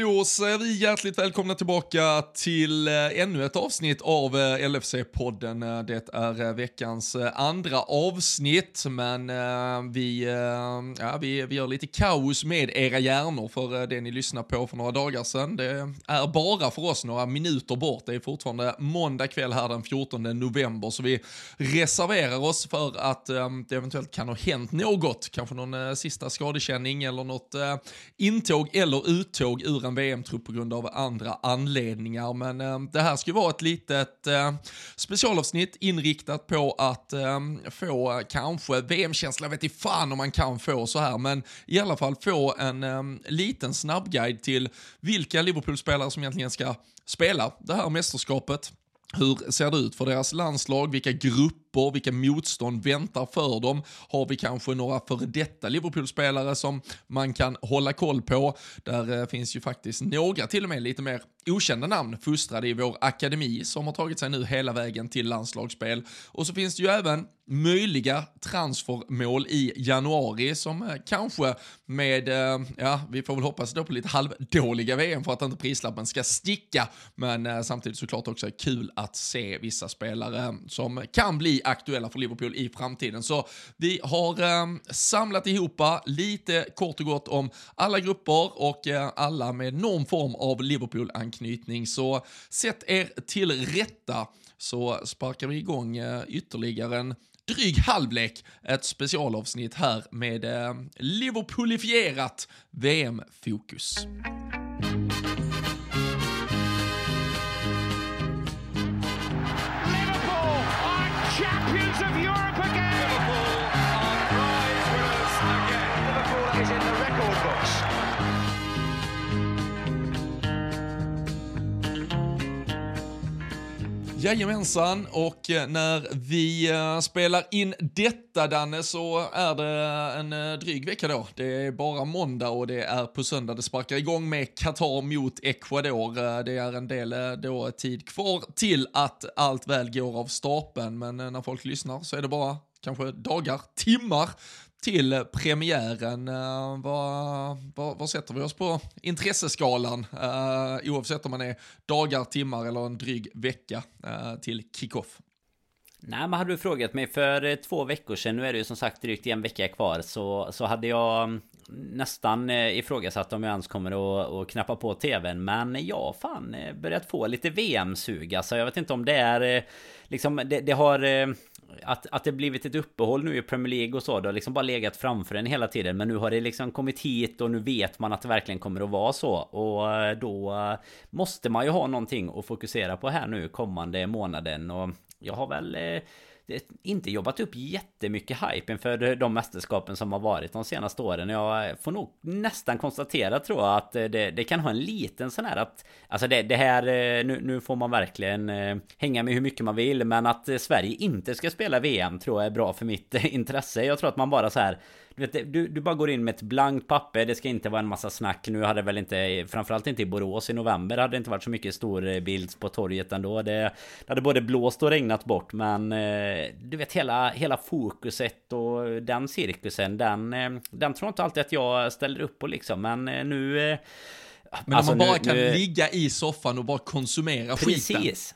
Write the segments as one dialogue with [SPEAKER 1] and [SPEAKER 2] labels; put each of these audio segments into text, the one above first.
[SPEAKER 1] Då säger vi hjärtligt välkomna tillbaka till eh, ännu ett avsnitt av eh, LFC-podden. Eh, det är veckans andra avsnitt, men vi, ja, vi, vi gör lite kaos med era hjärnor för det ni lyssnade på för några dagar sedan. Det är bara för oss några minuter bort. Det är fortfarande måndag kväll här den 14 november, så vi reserverar oss för att det eventuellt kan ha hänt något. Kanske någon sista skadekänning eller något intåg eller uttåg ur en VM-trupp på grund av andra anledningar. Men eh, det här ska vara ett litet eh, specialavsnitt inriktat på att eh, få kanske VM-känsla, vet i fan om man kan få så här, men i alla fall få en eh, liten snabbguide till vilka Liverpool-spelare som egentligen ska spela det här mästerskapet. Hur ser det ut för deras landslag? Vilka grupper, vilka motstånd väntar för dem? Har vi kanske några före detta Liverpool-spelare som man kan hålla koll på? Där eh, finns ju faktiskt några till och med lite mer okända namn fostrade i vår akademi som har tagit sig nu hela vägen till landslagsspel. Och så finns det ju även möjliga transfermål i januari som eh, kanske med, eh, ja, vi får väl hoppas då på lite halvdåliga VM för att inte prislappen ska sticka, men samtidigt såklart också kul att se vissa spelare som kan bli aktuella för Liverpool i framtiden. Så vi har ehm, samlat ihop lite kort och gott om alla grupper och eh, alla med någon form av Liverpool-anknytning. Så sätt er till rätta så sparkar vi igång eh, ytterligare en dryg halvlek ett specialavsnitt här med eh, Liverpoolifierat VM-fokus. Jajamensan, och eh, när vi eh, spelar in detta Danne så är det en eh, dryg vecka då. Det är bara måndag och det är på söndag det sparkar igång med Qatar mot Ecuador. Det är en del då tid kvar till att allt väl går av stapeln, men när folk lyssnar så är det bara kanske dagar, timmar till premiären. Uh, vad, vad, vad, sätter vi oss på intresseskalan? Uh, oavsett om man är dagar, timmar eller en dryg vecka uh, till kickoff.
[SPEAKER 2] Nej, men hade du frågat mig för eh, två veckor sedan, nu är det ju som sagt drygt en vecka kvar, så, så hade jag mm, nästan eh, ifrågasatt om jag ens kommer att, att knappa på tvn. Men jag har fan eh, börjat få lite VM-sug. Alltså jag vet inte om det är liksom, det, det har att, att det blivit ett uppehåll nu i Premier League och så. Det har liksom bara legat framför en hela tiden. Men nu har det liksom kommit hit och nu vet man att det verkligen kommer att vara så. Och då måste man ju ha någonting att fokusera på här nu kommande månaden. Och jag har väl eh, inte jobbat upp jättemycket hype inför de mästerskapen som har varit de senaste åren. Jag får nog nästan konstatera tror jag att eh, det, det kan ha en liten sån här att Alltså det, det här eh, nu, nu, får man verkligen eh, hänga med hur mycket man vill men att Sverige inte ska spela VM tror jag är bra för mitt intresse. Jag tror att man bara så här du, vet, du, du bara går in med ett blankt papper, det ska inte vara en massa snack. Nu hade väl inte, framförallt inte i Borås i november, hade det inte varit så mycket stor bild på torget ändå. Det, det hade både blåst och regnat bort, men eh, du vet hela, hela fokuset och den cirkusen, den, eh, den tror jag inte alltid att jag ställer upp på liksom. Men eh, nu
[SPEAKER 1] men alltså, om man bara nu, kan nu... ligga i soffan och bara konsumera Precis.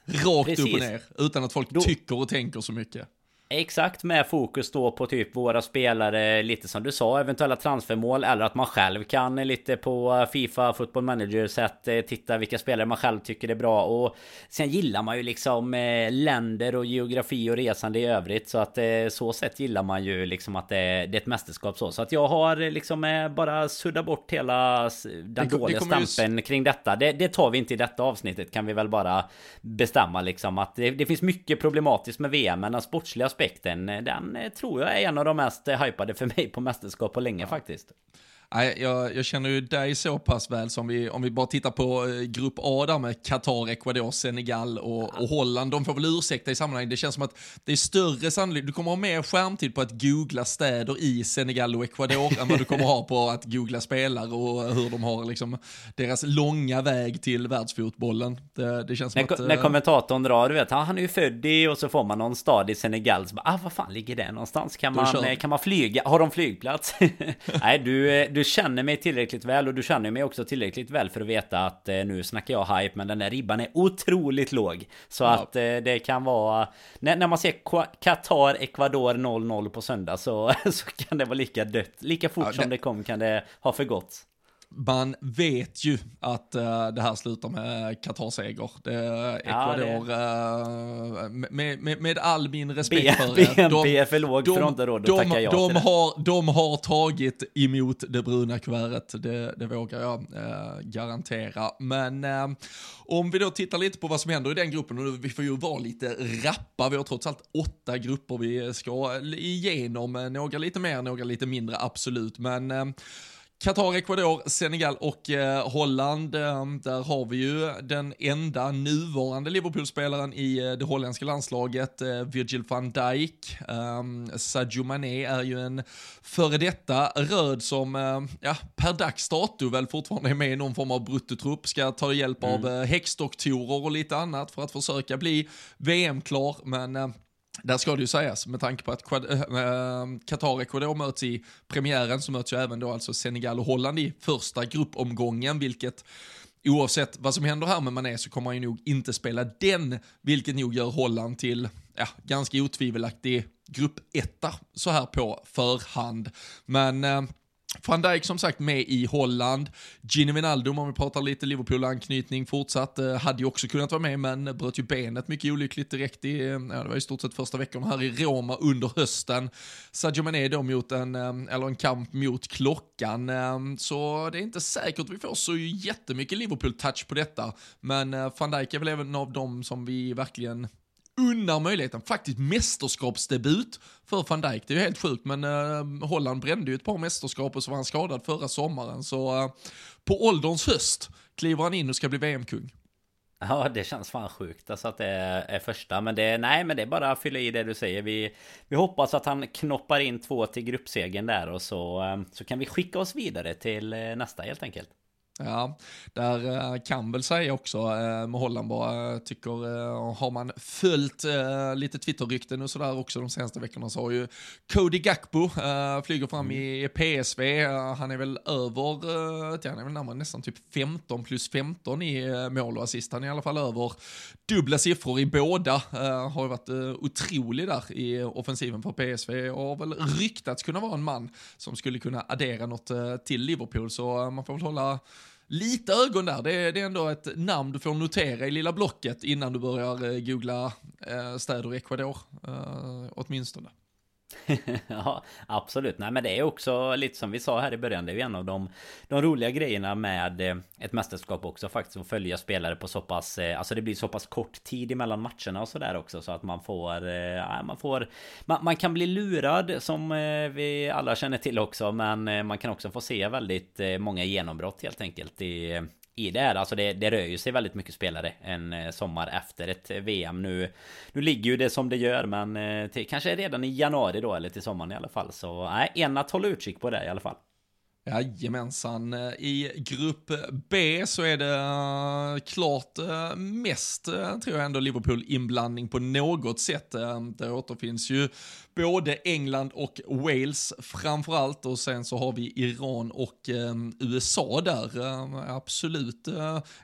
[SPEAKER 1] skiten rakt Precis. upp och ner utan att folk Då... tycker och tänker så mycket.
[SPEAKER 2] Exakt med fokus då på typ våra spelare, lite som du sa, eventuella transfermål eller att man själv kan lite på Fifa Football Manager sätt eh, titta vilka spelare man själv tycker är bra. Och sen gillar man ju liksom eh, länder och geografi och resande i övrigt. Så att eh, så sätt gillar man ju liksom att det, är ett mästerskap så. Så att jag har liksom bara suddat bort hela den dåliga det stämpeln just... kring detta. Det, det, tar vi inte i detta avsnittet kan vi väl bara bestämma liksom att det, det finns mycket problematiskt med VM men den sportsliga aspekten, den eh, tror jag är en av de mest eh, hypade för mig på mästerskap på länge ja. faktiskt.
[SPEAKER 1] Nej, jag, jag, känner ju dig så pass väl som vi, om vi bara tittar på eh, grupp A där med Qatar, Ecuador, Senegal och, och Holland. De får väl ursäkta i sammanhanget. Det känns som att det är större sannolikt, du kommer ha mer skärmtid på att googla städer i Senegal och Ecuador än vad du kommer ha på att googla spelare och hur de har liksom deras långa väg till världsfotbollen. Det, det känns som
[SPEAKER 2] när,
[SPEAKER 1] att...
[SPEAKER 2] När kommentatorn drar, du vet, han är ju född i och så får man någon stad i Senegal. Så bara, ah, vad fan ligger det någonstans? Kan man, kan man flyga? Har de flygplats? Nej, du du känner mig tillräckligt väl och du känner mig också tillräckligt väl för att veta att eh, nu snackar jag hype men den där ribban är otroligt låg. Så ja. att eh, det kan vara... När, när man ser Qatar, Ecuador 0-0 på söndag så, så kan det vara lika dött. Lika fort ja, det... som det kom kan det ha förgått
[SPEAKER 1] man vet ju att uh, det här slutar med Qatar-seger. Ecuador, ja, uh, med, med, med, all min respekt
[SPEAKER 2] för det. Är för låg för inte råd
[SPEAKER 1] de, tacka ja de, till har, de har tagit emot det bruna kuvertet, det, det vågar jag uh, garantera. Men om vi då tittar lite på vad som händer i den gruppen, och vi får ju vara lite rappa, vi har trots allt åtta grupper vi ska igenom, några lite mer, några lite mindre, absolut. Men Qatar, Ecuador, Senegal och eh, Holland. Eh, där har vi ju den enda nuvarande Liverpool-spelaren i eh, det holländska landslaget, eh, Virgil van Dijk. Ehm, Sadio Mané är ju en före detta röd som eh, ja, per dags dato väl fortfarande är med i någon form av bruttotrupp, ska ta hjälp mm. av häxdoktorer och lite annat för att försöka bli VM-klar, men där ska det ju sägas, med tanke på att eh, eh, Qatar och Ecuador möts i premiären så möts ju även då alltså Senegal och Holland i första gruppomgången, vilket oavsett vad som händer här med Mané så kommer han ju nog inte spela den, vilket nog gör Holland till ja, ganska otvivelaktig gruppetta så här på förhand. Men eh, Van Dijk som sagt med i Holland. Gini Wijnaldum, om vi pratar lite Liverpool-anknytning fortsatt, eh, hade ju också kunnat vara med men bröt ju benet mycket olyckligt direkt i, eh, ja, det var i stort sett första veckan här i Roma under hösten. Sadio Mané då mot en, eh, eller en kamp mot klockan, så det är inte säkert vi får så jättemycket Liverpool-touch på detta, men van Dijk är väl även av dem som vi verkligen unnar möjligheten, faktiskt mästerskapsdebut för van Dijk. Det är ju helt sjukt, men eh, Holland brände ju ett par mästerskap och så var han skadad förra sommaren. Så eh, på ålderns höst kliver han in och ska bli VM-kung.
[SPEAKER 2] Ja, det känns fan sjukt alltså att det är första. Men det, nej, men det är bara att fylla i det du säger. Vi, vi hoppas att han knoppar in två till gruppsegen där och så, eh, så kan vi skicka oss vidare till eh, nästa helt enkelt.
[SPEAKER 1] Ja, där uh, kan väl säga också uh, med Holland bara, uh, tycker, har man följt lite Twitter-rykten och sådär också de senaste veckorna så har ju Cody Gakpo flyger fram mm. i PSV, han är väl över, han är väl närmare nästan typ 15 plus 15 i mål och assist, han är i alla fall över dubbla siffror i båda, har ju varit otrolig där i offensiven för PSV och har väl ryktats kunna vara en man som skulle kunna addera något till Liverpool, så man får väl hålla lite ögon där. Det är, det är ändå ett namn du får notera i lilla blocket innan du börjar eh, googla eh, städer i Ecuador, eh, åtminstone.
[SPEAKER 2] ja, absolut. Nej, men det är också lite som vi sa här i början. Det är ju en av de, de roliga grejerna med eh, ett mästerskap också faktiskt. Att följa spelare på så pass, eh, alltså det blir så pass kort tid emellan matcherna och sådär också. Så att man får, eh, ja, man får, man, man, kan bli lurad som vi alla känner till också. Men man kan också få se väldigt många genombrott helt enkelt i, i det här. Alltså det, det rör ju sig väldigt mycket spelare en eh, sommar efter ett eh, VM nu. Nu ligger ju det som det gör men eh, till, kanske redan i januari då eller till sommaren i alla fall. Så nej, en att hålla utkik på det i alla fall.
[SPEAKER 1] Jajamensan. I grupp B så är det klart mest, tror jag ändå, Liverpool-inblandning på något sätt. Det återfinns ju både England och Wales framförallt och sen så har vi Iran och USA där. absolut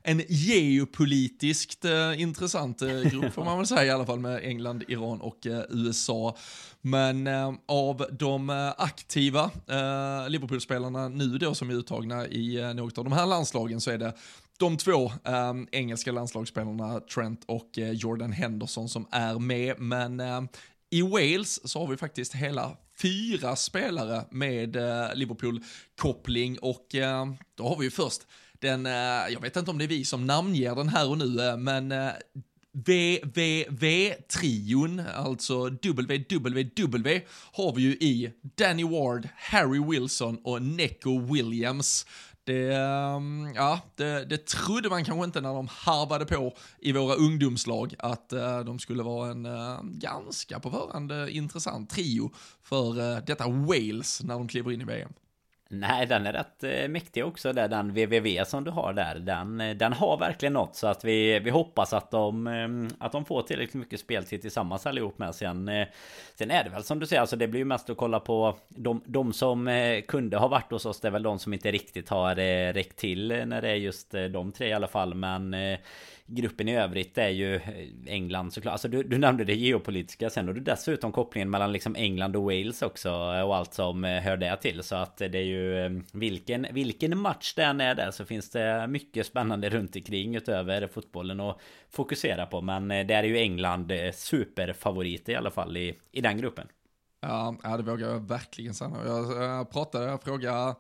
[SPEAKER 1] en geopolitiskt intressant grupp får man väl säga i alla fall med England, Iran och USA. Men eh, av de eh, aktiva eh, Liverpool-spelarna nu då som är uttagna i eh, något av de här landslagen så är det de två eh, engelska landslagsspelarna Trent och eh, Jordan Henderson som är med. Men eh, i Wales så har vi faktiskt hela fyra spelare med eh, Liverpool-koppling och eh, då har vi ju först den, eh, jag vet inte om det är vi som namnger den här och nu, men VVV-trion, alltså WWW, har vi ju i Danny Ward, Harry Wilson och Neco Williams. Det, ehm, ja, det, det trodde man kanske inte när de harvade på i våra ungdomslag att uh, de skulle vara en uh, ganska på förhand uh, intressant trio för eh, detta Wales när de kliver in i VM.
[SPEAKER 2] Nej, den är rätt eh, mäktig också där. Den VVV som du har där. Den, eh, den har verkligen något. Så att vi, vi hoppas att de, ehm, att de får tillräckligt mycket speltid tillsammans allihop med. Sen, eh, sen är det väl som du säger, alltså det blir ju mest att kolla på de, de som kunde ha varit hos oss. Det är väl de som inte riktigt har räckt till när det är just de tre i alla fall. Men gruppen i övrigt är ju eh, England såklart. Alltså du, du nämnde det geopolitiska. Sen och du dessutom kopplingen mellan liksom England och Wales också. Eh, och allt som eh, hör det till. Så att det är ju vilken, vilken match det än är där så finns det mycket spännande runt omkring utöver fotbollen att fokusera på. Men där är ju England superfavorit superfavoriter i alla fall i, i den gruppen.
[SPEAKER 1] Ja, det vågar jag verkligen säga. Jag pratade, jag frågade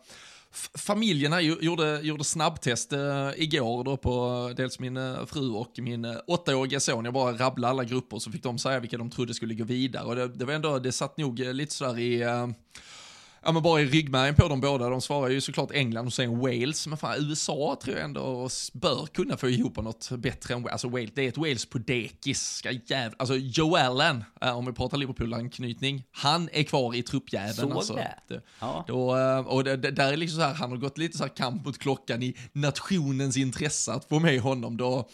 [SPEAKER 1] familjerna gjorde, gjorde snabbtest eh, igår då på eh, dels min eh, fru och min åttaåriga son. Jag bara rabblade alla grupper så fick de säga vilka de trodde skulle gå vidare. Och det, det var ändå, det satt nog lite sådär i ja men bara i ryggmärgen på dem båda. De svarar ju såklart England och sen Wales. Men fan USA tror jag ändå bör kunna få ihop något bättre än Alltså Wales, det är ett Wales på dekis. Ska jävla, alltså Joe Allen, äh, om vi pratar Liverpool-anknytning, han är kvar i truppjäveln.
[SPEAKER 2] Såg
[SPEAKER 1] alltså.
[SPEAKER 2] det? det
[SPEAKER 1] ja. då, äh, och det, det, där är liksom så här, han har gått lite så här kamp mot klockan i nationens intresse att få med honom. Då,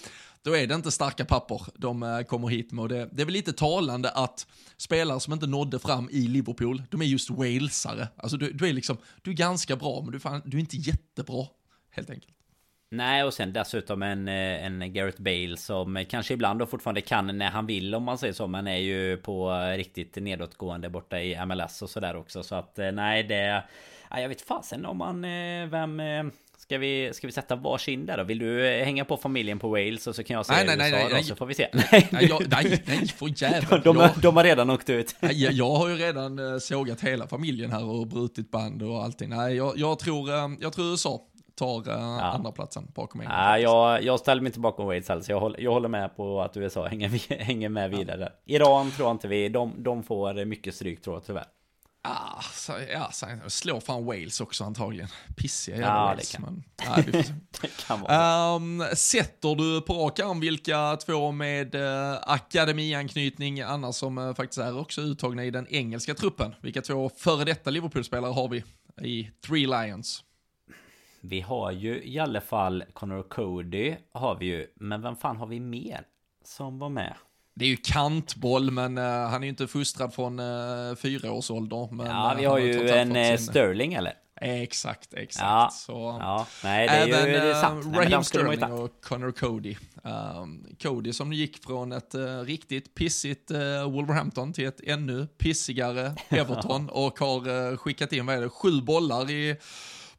[SPEAKER 1] då är det inte starka papper de eh, kommer hit med. Och det, det är väl lite talande att spelare som inte nådde fram i Liverpool, de är just walesare. Alltså du, du är liksom, du är ganska bra, men du, fan, du är inte jättebra, helt enkelt.
[SPEAKER 2] Nej, och sen dessutom en, eh, en Gareth Bale som kanske ibland då fortfarande kan när han vill om man säger så. Men är ju på riktigt nedåtgående borta i MLS och sådär också. Så att eh, nej, det... Jag vet fasen om man... Vem... Ska vi, ska vi sätta varsin där då? Vill du eh, hänga på familjen på Wales och så kan jag säga
[SPEAKER 1] nej, nej,
[SPEAKER 2] USA
[SPEAKER 1] nej, nej,
[SPEAKER 2] då, så får vi se.
[SPEAKER 1] Nej, nej, jag, nej, nej för jävlar.
[SPEAKER 2] De, de, de, har redan åkt ut.
[SPEAKER 1] Nej, jag har ju redan uh, sågat hela familjen här och brutit band och allting. Nej, jag, jag tror, uh, jag tror USA tar uh, ja. andra platsen bakom
[SPEAKER 2] England. Ja, jag, jag ställer mig inte bakom Wales så jag håller, jag håller med på att USA hänger, hänger med vidare. Ja. Iran tror jag inte vi, de, de får mycket stryk tror jag tyvärr.
[SPEAKER 1] Ah, så, ja, så, slår fan Wales också antagligen. Pissiga jävla
[SPEAKER 2] ja,
[SPEAKER 1] Wales.
[SPEAKER 2] Det kan.
[SPEAKER 1] Men, nej, det kan vara. Um, sätter du på rak arm vilka två med uh, akademianknytning annars som uh, faktiskt är också uttagna i den engelska truppen? Vilka två före detta Liverpool-spelare har vi i Three Lions?
[SPEAKER 2] Vi har ju i alla fall Connor Cody har vi ju, men vem fan har vi mer som var med?
[SPEAKER 1] Det är ju kantboll, men uh, han är ju inte fostrad från uh, fyra års ålder. Men,
[SPEAKER 2] ja, vi har, har ju en uh, Sterling eller?
[SPEAKER 1] Exakt, exakt.
[SPEAKER 2] Ja, så, ja. Nej, det är
[SPEAKER 1] även
[SPEAKER 2] ju det är sant.
[SPEAKER 1] Uh, Raheem Sterling och Connor Cody. Um, Cody som gick från ett uh, riktigt pissigt uh, Wolverhampton till ett ännu pissigare Everton och har skickat in, vad är det, sju bollar i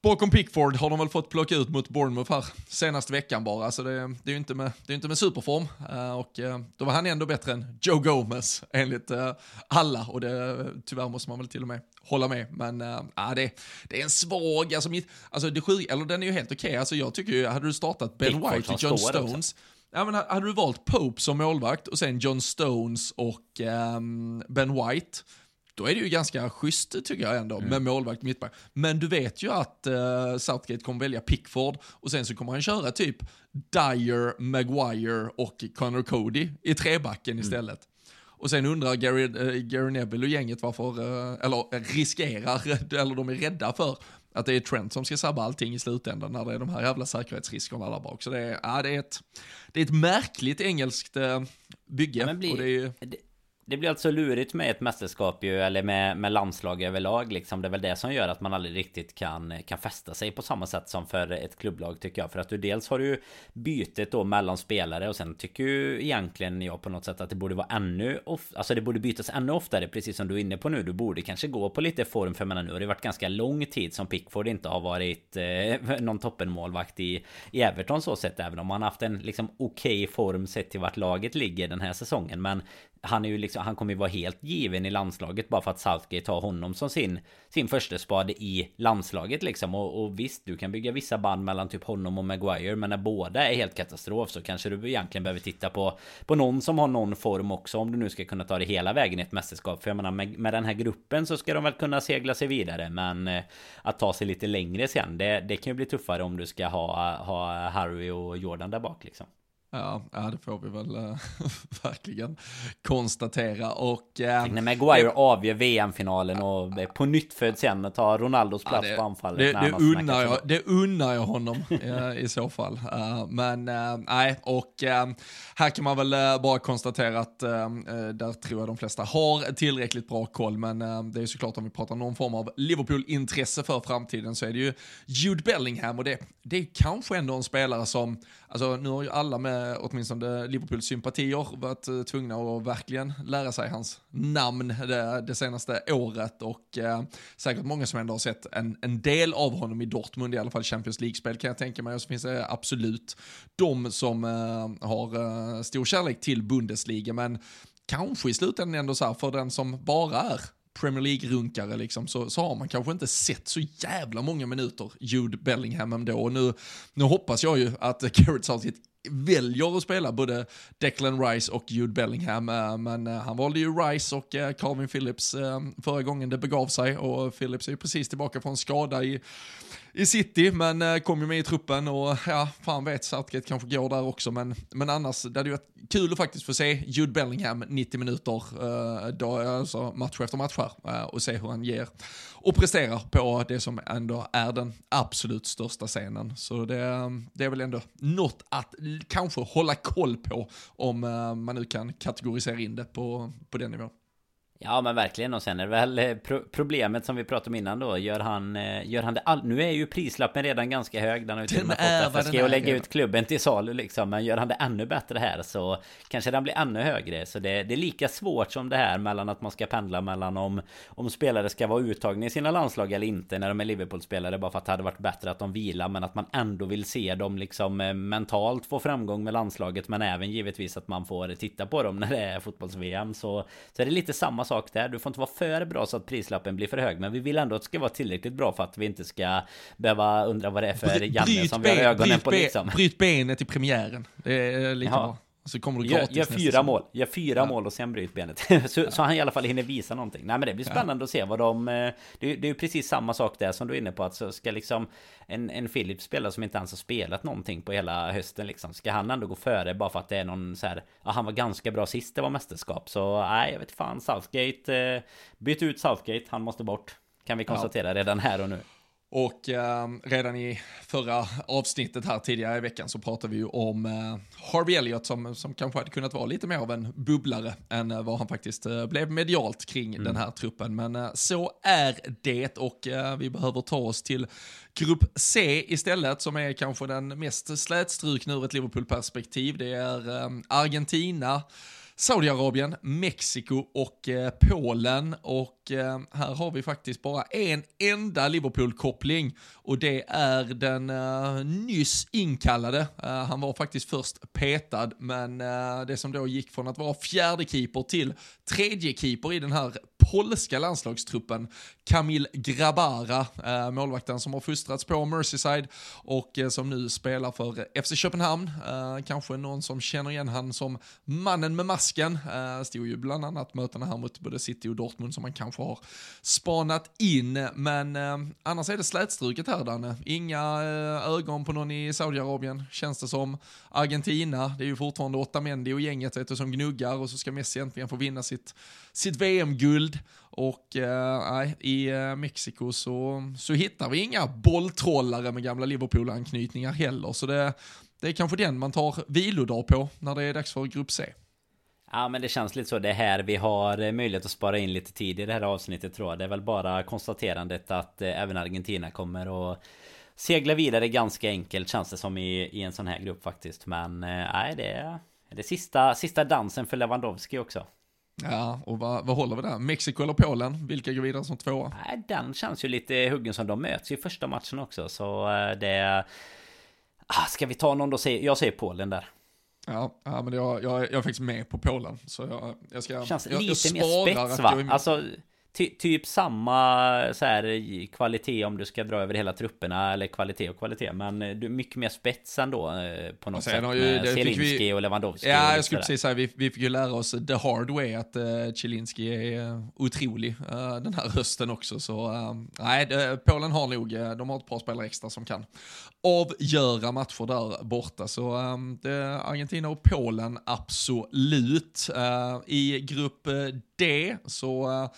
[SPEAKER 1] Bakom Pickford har de väl fått plocka ut mot Bournemouth här senaste veckan bara, så det, det är ju inte med, det är inte med superform. Uh, och uh, då var han ändå bättre än Joe Gomez enligt uh, alla och det, tyvärr måste man väl till och med hålla med. Men uh, det, det är en svag, alltså, mitt, alltså det sjuk, eller den är ju helt okej, okay. alltså jag tycker ju, hade du startat Ben Pickford White och John Stones, Ja, men hade du valt Pope som målvakt och sen John Stones och um, Ben White, då är det ju ganska schysst tycker jag ändå mm. med målvakt mittback. Men du vet ju att uh, Southgate kommer välja Pickford och sen så kommer han köra typ Dyer, Maguire och Connor Cody i trebacken mm. istället. Och sen undrar Gary, uh, Gary Neville och gänget varför, uh, eller riskerar, eller de är rädda för att det är Trent som ska sabba allting i slutändan när det är de här jävla säkerhetsriskerna där bak. Så det är, ja, det är, ett, det är ett märkligt engelskt bygge.
[SPEAKER 2] Ja, blir, och det är, det, det blir alltså lurigt med ett mästerskap ju, eller med, med landslag överlag liksom. Det är väl det som gör att man aldrig riktigt kan, kan fästa sig på samma sätt som för ett klubblag tycker jag. För att du dels har du bytet då mellan spelare och sen tycker ju egentligen jag på något sätt att det borde vara ännu of, Alltså det borde bytas ännu oftare, precis som du är inne på nu. Du borde kanske gå på lite form, för menar nu har det varit ganska lång tid som Pickford inte har varit eh, någon toppenmålvakt i, i Everton så sett. Även om han haft en liksom okej okay form sett till vart laget ligger den här säsongen. Men han är ju liksom, han kommer ju vara helt given i landslaget bara för att Southgate har honom som sin, sin första spade i landslaget liksom. Och, och, visst, du kan bygga vissa band mellan typ honom och Maguire, men när båda är helt katastrof så kanske du egentligen behöver titta på, på någon som har någon form också om du nu ska kunna ta det hela vägen i ett mästerskap. För jag menar, med, med den här gruppen så ska de väl kunna segla sig vidare, men eh, att ta sig lite längre sen, det, det kan ju bli tuffare om du ska ha, ha Harry och Jordan där bak liksom.
[SPEAKER 1] Ja, ja, det får vi väl äh, verkligen konstatera. Och, äh,
[SPEAKER 2] när Maguire avgör VM-finalen och äh, på nytt föds igen och tar Ronaldos plats ja, det, på anfallet.
[SPEAKER 1] Det, det, unnar jag, det unnar jag honom äh, i så fall. Men nej, och här kan man väl bara konstatera att där tror jag de flesta har tillräckligt bra koll. Men det är såklart om vi pratar någon form av Liverpool-intresse för framtiden så är det ju Jude Bellingham och det, det är kanske ändå en spelare som, alltså nu har ju alla med eh, åtminstone Liverpools sympatier varit eh, tvungna att verkligen lära sig hans namn det, det senaste året. Och eh, säkert många som ändå har sett en, en del av honom i Dortmund, i alla fall Champions League-spel kan jag tänka mig, och så finns det absolut de som eh, har eh, stor kärlek till Bundesliga, men kanske i slutändan ändå så här för den som bara är Premier League-runkare liksom, så, så har man kanske inte sett så jävla många minuter Jude Bellingham ändå. Och nu, nu hoppas jag ju att Garrett Southgate väljer att spela både Declan Rice och Jude Bellingham, eh, men eh, han valde ju Rice och eh, Calvin Phillips förra gången det begav sig. Och Phillips är ju precis tillbaka från skada i i City, men eh, kom ju med i truppen och ja, fan vet, Southgate kanske går där också, men, men annars, det hade ju varit kul att faktiskt få se Jude Bellingham 90 minuter, eh, då, alltså match efter match här, eh, och se hur han ger och presterar på det som ändå är den absolut största scenen. Så det, det är väl ändå något att kanske hålla koll på om eh, man nu kan kategorisera in det på, på den nivån.
[SPEAKER 2] Ja men verkligen. Och sen är det väl eh, pro problemet som vi pratade om innan då. Gör han, eh, gör han det all Nu är ju prislappen redan ganska hög. Den har ju till och med fått FSG att lägga ut klubben till salu liksom. Men gör han det ännu bättre här så Kanske den blir ännu högre. Så det, det är lika svårt som det här mellan att man ska pendla mellan om Om spelare ska vara uttagna i sina landslag eller inte När de är Liverpool-spelare Bara för att det hade varit bättre att de vilar Men att man ändå vill se dem liksom eh, mentalt få framgång med landslaget Men även givetvis att man får titta på dem när det är fotbolls-VM Så, så är det lite samma sak där. Du får inte vara för bra så att prislappen blir för hög. Men vi vill ändå att det ska vara tillräckligt bra för att vi inte ska behöva undra vad det är för Janne som vi har ögonen på liksom.
[SPEAKER 1] Bryt benet i premiären. Det är lite ja. bra. Så kommer du
[SPEAKER 2] gör, gör fyra mål, gör fyra ja. mål och sen bryt benet. så, ja. så, han i alla fall hinner visa någonting. Nej men det blir spännande ja. att se vad de... Eh, det, är ju precis samma sak där som du är inne på. Att så ska liksom en, en Philips spelare som inte ens har spelat någonting på hela hösten liksom. Ska han ändå gå före bara för att det är någon så här... Ja, han var ganska bra sist det var mästerskap. Så nej, jag vet fan. Southgate... Eh, byt ut Southgate, han måste bort. Kan vi konstatera redan här och nu.
[SPEAKER 1] Och eh, redan i förra avsnittet här tidigare i veckan så pratade vi ju om eh, Harvey Elliott som, som kanske hade kunnat vara lite mer av en bubblare än eh, vad han faktiskt eh, blev medialt kring mm. den här truppen. Men eh, så är det och eh, vi behöver ta oss till grupp C istället som är kanske den mest slätstrukna ur ett Liverpool-perspektiv. Det är Argentina, Saudiarabien, Mexiko och eh, Polen. Och eh, här har vi faktiskt bara en enda Liverpool-koppling och det är den eh, nyss inkallade. Eh, han var faktiskt först petad, men eh, det som då gick från att vara fjärde keeper till tredje keeper i den här polska landslagstruppen, Kamil Grabara, eh, målvakten som har fostrats på Merseyside och eh, som nu spelar för FC Köpenhamn. Eh, kanske någon som känner igen han som mannen med masken. Eh, stod ju bland annat mötena här mot både City och Dortmund som man kanske har spanat in. Men eh, annars är det slätstruket här Danne. Inga eh, ögon på någon i Saudiarabien känns det som. Argentina, det är ju fortfarande åtta Mendy och gänget vet du, som gnuggar och så ska Messi äntligen få vinna sitt, sitt VM-guld. Och eh, i eh, Mexiko så, så hittar vi inga bolltrollare med gamla Liverpool-anknytningar heller. Så det, det är kanske den man tar vilodag på när det är dags för grupp C.
[SPEAKER 2] Ja men det känns lite så. Det är här vi har eh, möjlighet att spara in lite tid i det här avsnittet tror jag. Det är väl bara konstaterandet att eh, även Argentina kommer att segla vidare ganska enkelt känns det som i, i en sån här grupp faktiskt. Men nej det är det sista, sista dansen för Lewandowski också.
[SPEAKER 1] Ja, och vad, vad håller vi där? Mexiko eller Polen? Vilka går vidare som tvåa?
[SPEAKER 2] Nej, den känns ju lite huggen som de möts i första matchen också. Så eh, det... Ah, ska vi ta någon då? Jag säger Polen där.
[SPEAKER 1] Ja, ja men jag, jag, jag är faktiskt med på Polen. Så jag, jag ska...
[SPEAKER 2] Känns
[SPEAKER 1] jag,
[SPEAKER 2] lite jag mer spets va? Alltså... ty, typ samma så här, kvalitet om du ska dra över hela trupperna eller kvalitet och kvalitet men du mycket mer spets ändå eh, på något sätt
[SPEAKER 1] ju, med
[SPEAKER 2] Zielinski
[SPEAKER 1] vi,
[SPEAKER 2] och Lewandowski
[SPEAKER 1] Ja jag skulle precis säga vi, vi fick ju lära oss the hard way att uh, Zielinski är uh, otrolig uh, den här hösten också så uh, nej det, Polen har nog, de har ett par spelare extra som kan avgöra matcher där borta så um, det, Argentina och Polen absolut. I grupp det så eh,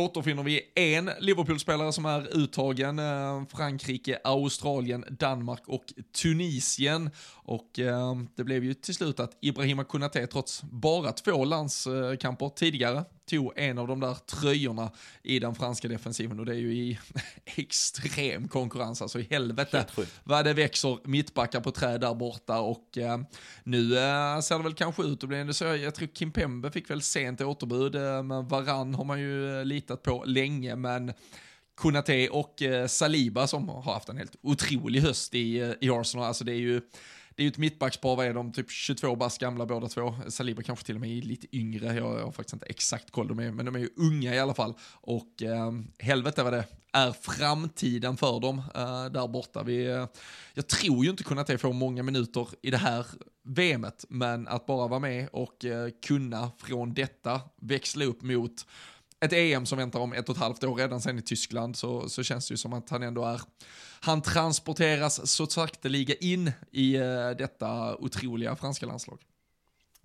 [SPEAKER 1] återfinner vi en Liverpool-spelare som är uttagen. Äh, Frankrike, Australien, Danmark och Tunisien. Och äh, det blev ju till slut att Ibrahima Konate, trots bara två landskamper tidigare, tog en av de där tröjorna i den franska defensiven. Och det är ju i extrem konkurrens, alltså i helvete vad det växer mittbackar på träd där borta. Och eh, nu eh, ser det väl kanske ut att bli en, så jag tror Kim Pembe fick väl sent återbud, eh, men Varann har man ju eh, litat på länge, men Konate och eh, Saliba som har haft en helt otrolig höst i, eh, i Arsenal, alltså det är ju det är ju ett mittbackspar, vad är de, typ 22 bast gamla båda två. Saliba kanske till och med är lite yngre, jag, har faktiskt inte exakt koll, de är, men de är ju unga i alla fall. Och eh, helvete vad det är framtiden för dem eh, där borta. Vi, eh, jag tror ju inte kunna får många minuter i det här VMet, men att bara vara med och eh, kunna från detta växla upp mot ett EM som väntar om ett och ett halvt år redan sen i Tyskland så, så känns det ju som att han ändå är, han transporteras så sakteliga in i uh, detta otroliga franska landslag.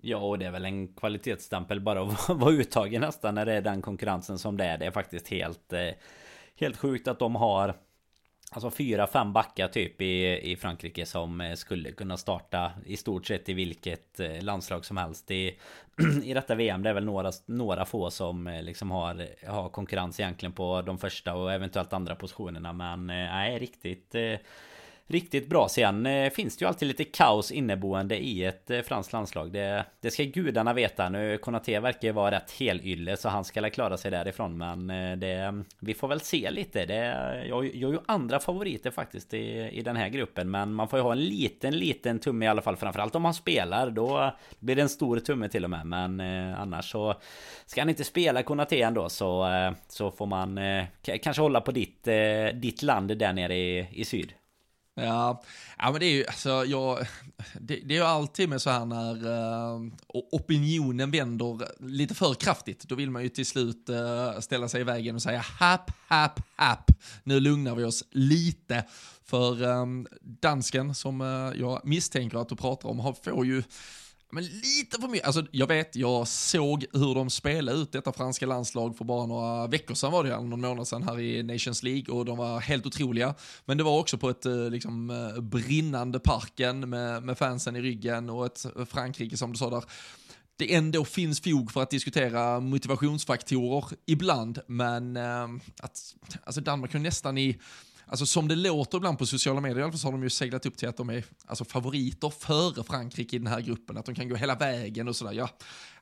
[SPEAKER 2] Ja, och det är väl en kvalitetsstämpel bara att vara uttagen nästan när det är den konkurrensen som det är. Det är faktiskt helt, eh, helt sjukt att de har Alltså fyra, fem backar typ i, i Frankrike som eh, skulle kunna starta i stort sett i vilket eh, landslag som helst i, i detta VM. Det är väl några, några få som eh, liksom har, har konkurrens egentligen på de första och eventuellt andra positionerna. Men nej, riktigt riktigt bra. Sen eh, finns det ju alltid lite kaos inneboende i ett eh, franskt landslag. Det, det ska gudarna veta. Nu Konaté verkar ju vara rätt helylle så han ska klara sig därifrån. Men eh, det, vi får väl se lite. Det, jag, jag har ju andra favoriter faktiskt i, i den här gruppen. Men man får ju ha en liten, liten tumme i alla fall. Framförallt om han spelar. Då blir det en stor tumme till och med. Men eh, annars så ska han inte spela Konaté ändå så, eh, så får man eh, kanske hålla på ditt, ditt land där nere i, i syd.
[SPEAKER 1] Ja, ja men det är ju, alltså, jag, det, det är ju alltid med så här när uh, opinionen vänder lite för kraftigt. Då vill man ju till slut uh, ställa sig i vägen och säga happ, happ, happ. Nu lugnar vi oss lite. För um, dansken som uh, jag misstänker att du pratar om har, får ju men lite för mycket, alltså jag vet, jag såg hur de spelade ut detta franska landslag för bara några veckor sedan var det, eller någon månad sedan här i Nations League och de var helt otroliga. Men det var också på ett eh, liksom eh, brinnande parken med, med fansen i ryggen och ett eh, Frankrike som du sa där det ändå finns fog för att diskutera motivationsfaktorer ibland, men att, alltså Danmark kan nästan i alltså som det låter ibland på sociala medier i alla fall så har de ju seglat upp till att de är alltså, favoriter före Frankrike i den här gruppen, att de kan gå hela vägen och sådär. Ja,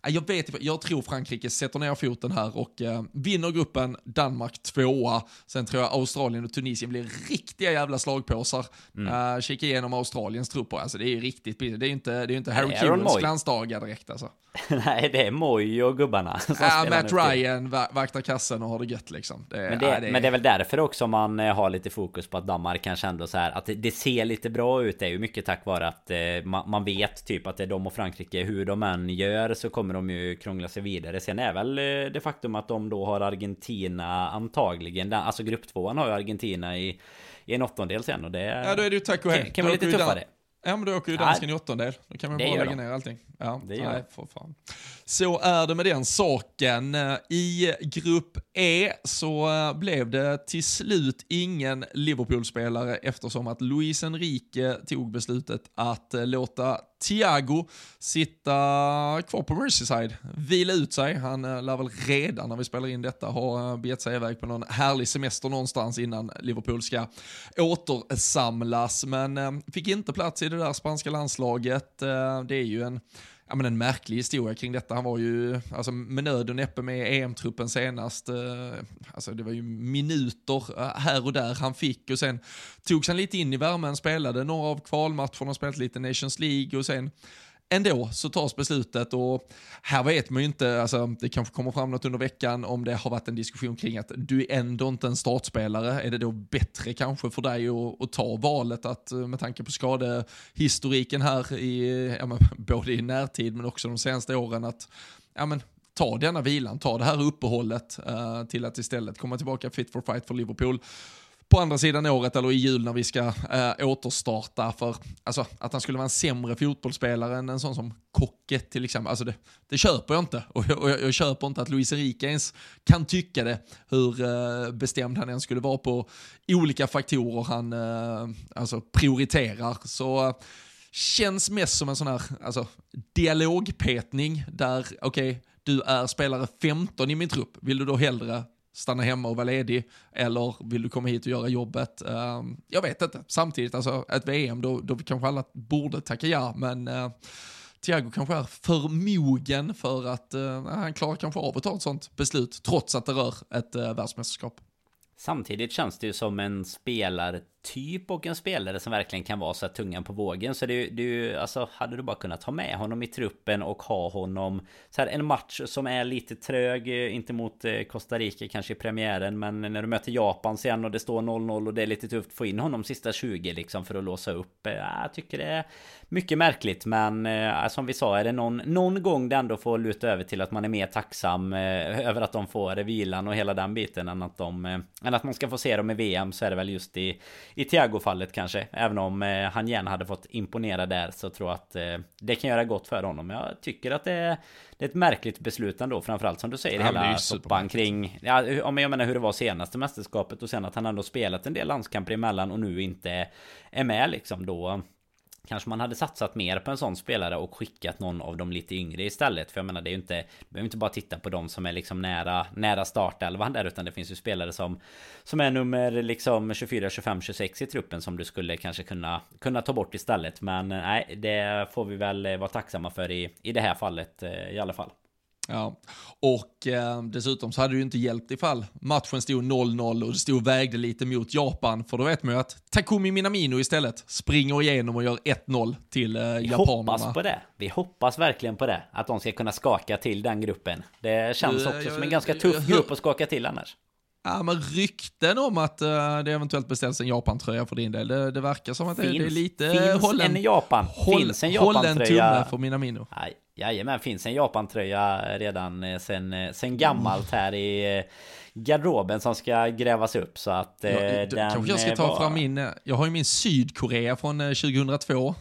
[SPEAKER 1] jag vet jag tror Frankrike sätter ner foten här och eh, vinner gruppen, Danmark tvåa. Sen tror jag Australien och Tunisien blir riktiga jävla slagpåsar. Mm. Uh, kika igenom Australiens trupper, alltså det är ju riktigt, det är ju inte, det är inte Harry Kewells glansdagar direkt alltså.
[SPEAKER 2] Nej, det är Moy och gubbarna.
[SPEAKER 1] Ja, Matt Ryan vaktar kassen och har det gött liksom. Det,
[SPEAKER 2] men, det, uh, det men det är väl därför också man eh, har lite fokus på att Danmark kanske ändå så här, att det, det ser lite bra ut. Det är ju mycket tack vare att eh, man, man, vet typ att det är de och Frankrike, hur de än gör så kommer kommer de ju krångla sig vidare. Sen är väl eh, det faktum att de då har Argentina antagligen. Alltså grupptvåan har ju Argentina i, i en åttondel sen och det...
[SPEAKER 1] Ja då är det ju tack och hej.
[SPEAKER 2] Kan, kan vara lite tuffare.
[SPEAKER 1] Ja men då åker ju dansken i åttondel. Då kan man bara lägga de. ner allting. Ja, det gör nej, för fan. Så är det med den saken. Eh, I grupp E så eh, blev det till slut ingen Liverpool-spelare eftersom att Luis Enrique tog beslutet att eh, låta Thiago sitta kvar på Merseyside, vila ut sig. Han lär väl redan när vi spelar in detta ha begett sig iväg på någon härlig semester någonstans innan Liverpool ska återsamlas. Men fick inte plats i det där spanska landslaget. Det är ju en ja, men en märklig historia kring detta. Han var ju alltså, med nöd och näppe med EM-truppen senast. Eh, alltså, det var ju minuter eh, här och där han fick och sen togs han lite in i värmen, spelade några av kvalmatcherna, spelat lite Nations League och sen ändå så tas beslutet och här vet man ju inte, alltså, det kanske kommer fram något under veckan om det har varit en diskussion kring att du är ändå inte en startspelare. Är det då bättre kanske för dig att, att ta valet att eh, med tanke på skadehistoriken här i, ja, men, både i närtid men också de senaste åren att ja, men, ta denna vilan, ta det här uppehållet uh, till att istället komma tillbaka fit for fight för Liverpool på andra sidan året eller i jul när vi ska eh, återstarta. För alltså, att han skulle vara en sämre fotbollsspelare än en sån som Kocke till exempel, alltså det, det köper jag inte. Och jag, och jag, jag köper inte att Luis Erika ens kan tycka det, hur eh, bestämd han än skulle vara på olika faktorer han eh, alltså prioriterar. Så eh, känns mest som en sån här alltså, dialogpetning där, okej, okay, du är spelare 15 i min trupp, vill du då hellre stanna hemma och vara ledig eller vill du komma hit och göra jobbet? Uh, jag vet inte. Samtidigt, alltså ett VM, då, då kanske alla borde tacka ja, men uh, Thiago kanske är för mogen för att uh, han klarar kanske av att ta ett sånt beslut, trots att det rör ett uh, världsmästerskap.
[SPEAKER 2] Samtidigt känns det ju som en typ och en spelare som verkligen kan vara så här tungan på vågen. Så det, det alltså hade du bara kunnat ha med honom i truppen och ha honom så här en match som är lite trög, eh, inte mot eh, Costa Rica kanske i premiären, men när du möter Japan sen och det står 0-0 och det är lite tufft få in honom sista 20 liksom för att låsa upp. Eh, jag tycker det är mycket märkligt, men som vi sa, är det någon, någon gång det ändå får luta över till att man är mer tacksam över att de får vilan och hela den biten än att de men att man ska få se dem i VM så är det väl just i, i Thiago-fallet kanske. Även om eh, han gärna hade fått imponera där så tror jag att eh, det kan göra gott för honom. Jag tycker att det är, det är ett märkligt beslut ändå. Framförallt som du säger, ja, hela soppan kring... Ja, om jag menar hur det var senaste mästerskapet och sen att han ändå spelat en del landskamper emellan och nu inte är med liksom då. Kanske man hade satsat mer på en sån spelare och skickat någon av de lite yngre istället. För jag menar det är ju inte... Du behöver inte bara titta på de som är liksom nära, nära startelvan där. Utan det finns ju spelare som... Som är nummer liksom 24, 25, 26 i truppen som du skulle kanske kunna, kunna ta bort istället. Men eh, nej, det får vi väl eh, vara tacksamma för i, i det här fallet eh, i alla fall.
[SPEAKER 1] Ja, och eh, dessutom så hade det ju inte hjälpt ifall matchen stod 0-0 och det stod vägde lite mot Japan, för då vet man ju att Takumi Minamino istället springer igenom och gör 1-0 till eh, Vi japanerna.
[SPEAKER 2] hoppas på det. Vi hoppas verkligen på det, att de ska kunna skaka till den gruppen. Det känns också som en ganska tuff grupp att skaka till annars.
[SPEAKER 1] Ja, men rykten om att uh, det eventuellt beställs en Japan-tröja för din del, det, det verkar som att det, det är lite...
[SPEAKER 2] Finns hållen, en Japan. Håll, finns en Japan-tröja. Håll en tumme
[SPEAKER 1] för Minamino.
[SPEAKER 2] Nej, Jajamän, finns en Japan-tröja redan eh, sen, eh, sen gammalt här i eh, garderoben som ska grävas upp så att ja, den
[SPEAKER 1] kanske jag ska ta var... fram min, jag har ju min Sydkorea från 2002 uh,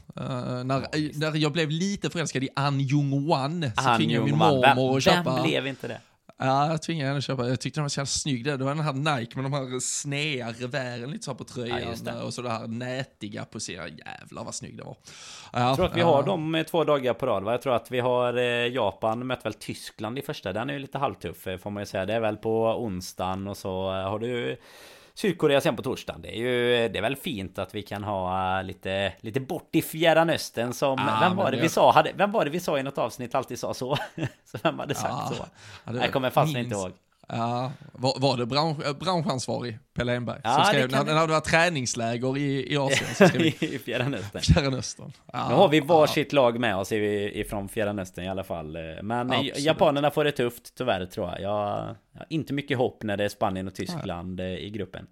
[SPEAKER 1] när, när jag blev lite förälskad i An Jung-Wan så tvingade jag min mormor att köpa.
[SPEAKER 2] Vem blev inte det?
[SPEAKER 1] Ja, jag tvingade henne att köpa. Jag tyckte den var så jävla snygg. Det var den här Nike med de här sneda revären lite så på tröjan. Ja, och så det här nätiga på sidan. Jävlar vad snygg det var.
[SPEAKER 2] Ja, jag tror att vi har dem två dagar på rad. Va? Jag tror att vi har eh, Japan möter väl Tyskland i första. Den är ju lite halvtuff eh, får man ju säga. Det är väl på onsdagen och så har du Sydkorea sen på torsdagen. Det är ju det är väl fint att vi kan ha lite, lite bort i fjärran östern som... Ja, vem var det, det vi sa? Hade, vem var det vi sa i något avsnitt alltid sa så? så vem hade sagt ja, så? Ja, jag kommer fast inte ihåg.
[SPEAKER 1] Ja, var, var det bransch, eh, branschansvarig, Pelle Enberg? Ja, skrev, när, när det var träningsläger i, i Asien. Så skrev
[SPEAKER 2] I Fjärran Östern.
[SPEAKER 1] Fjärran Östern.
[SPEAKER 2] Ja, nu har vi varsitt ja. lag med oss ifrån Fjärran Östern i alla fall. Men Absolut. japanerna får det tufft tyvärr tror jag. Jag har inte mycket hopp när det är Spanien och Tyskland Nej. Eh, i gruppen.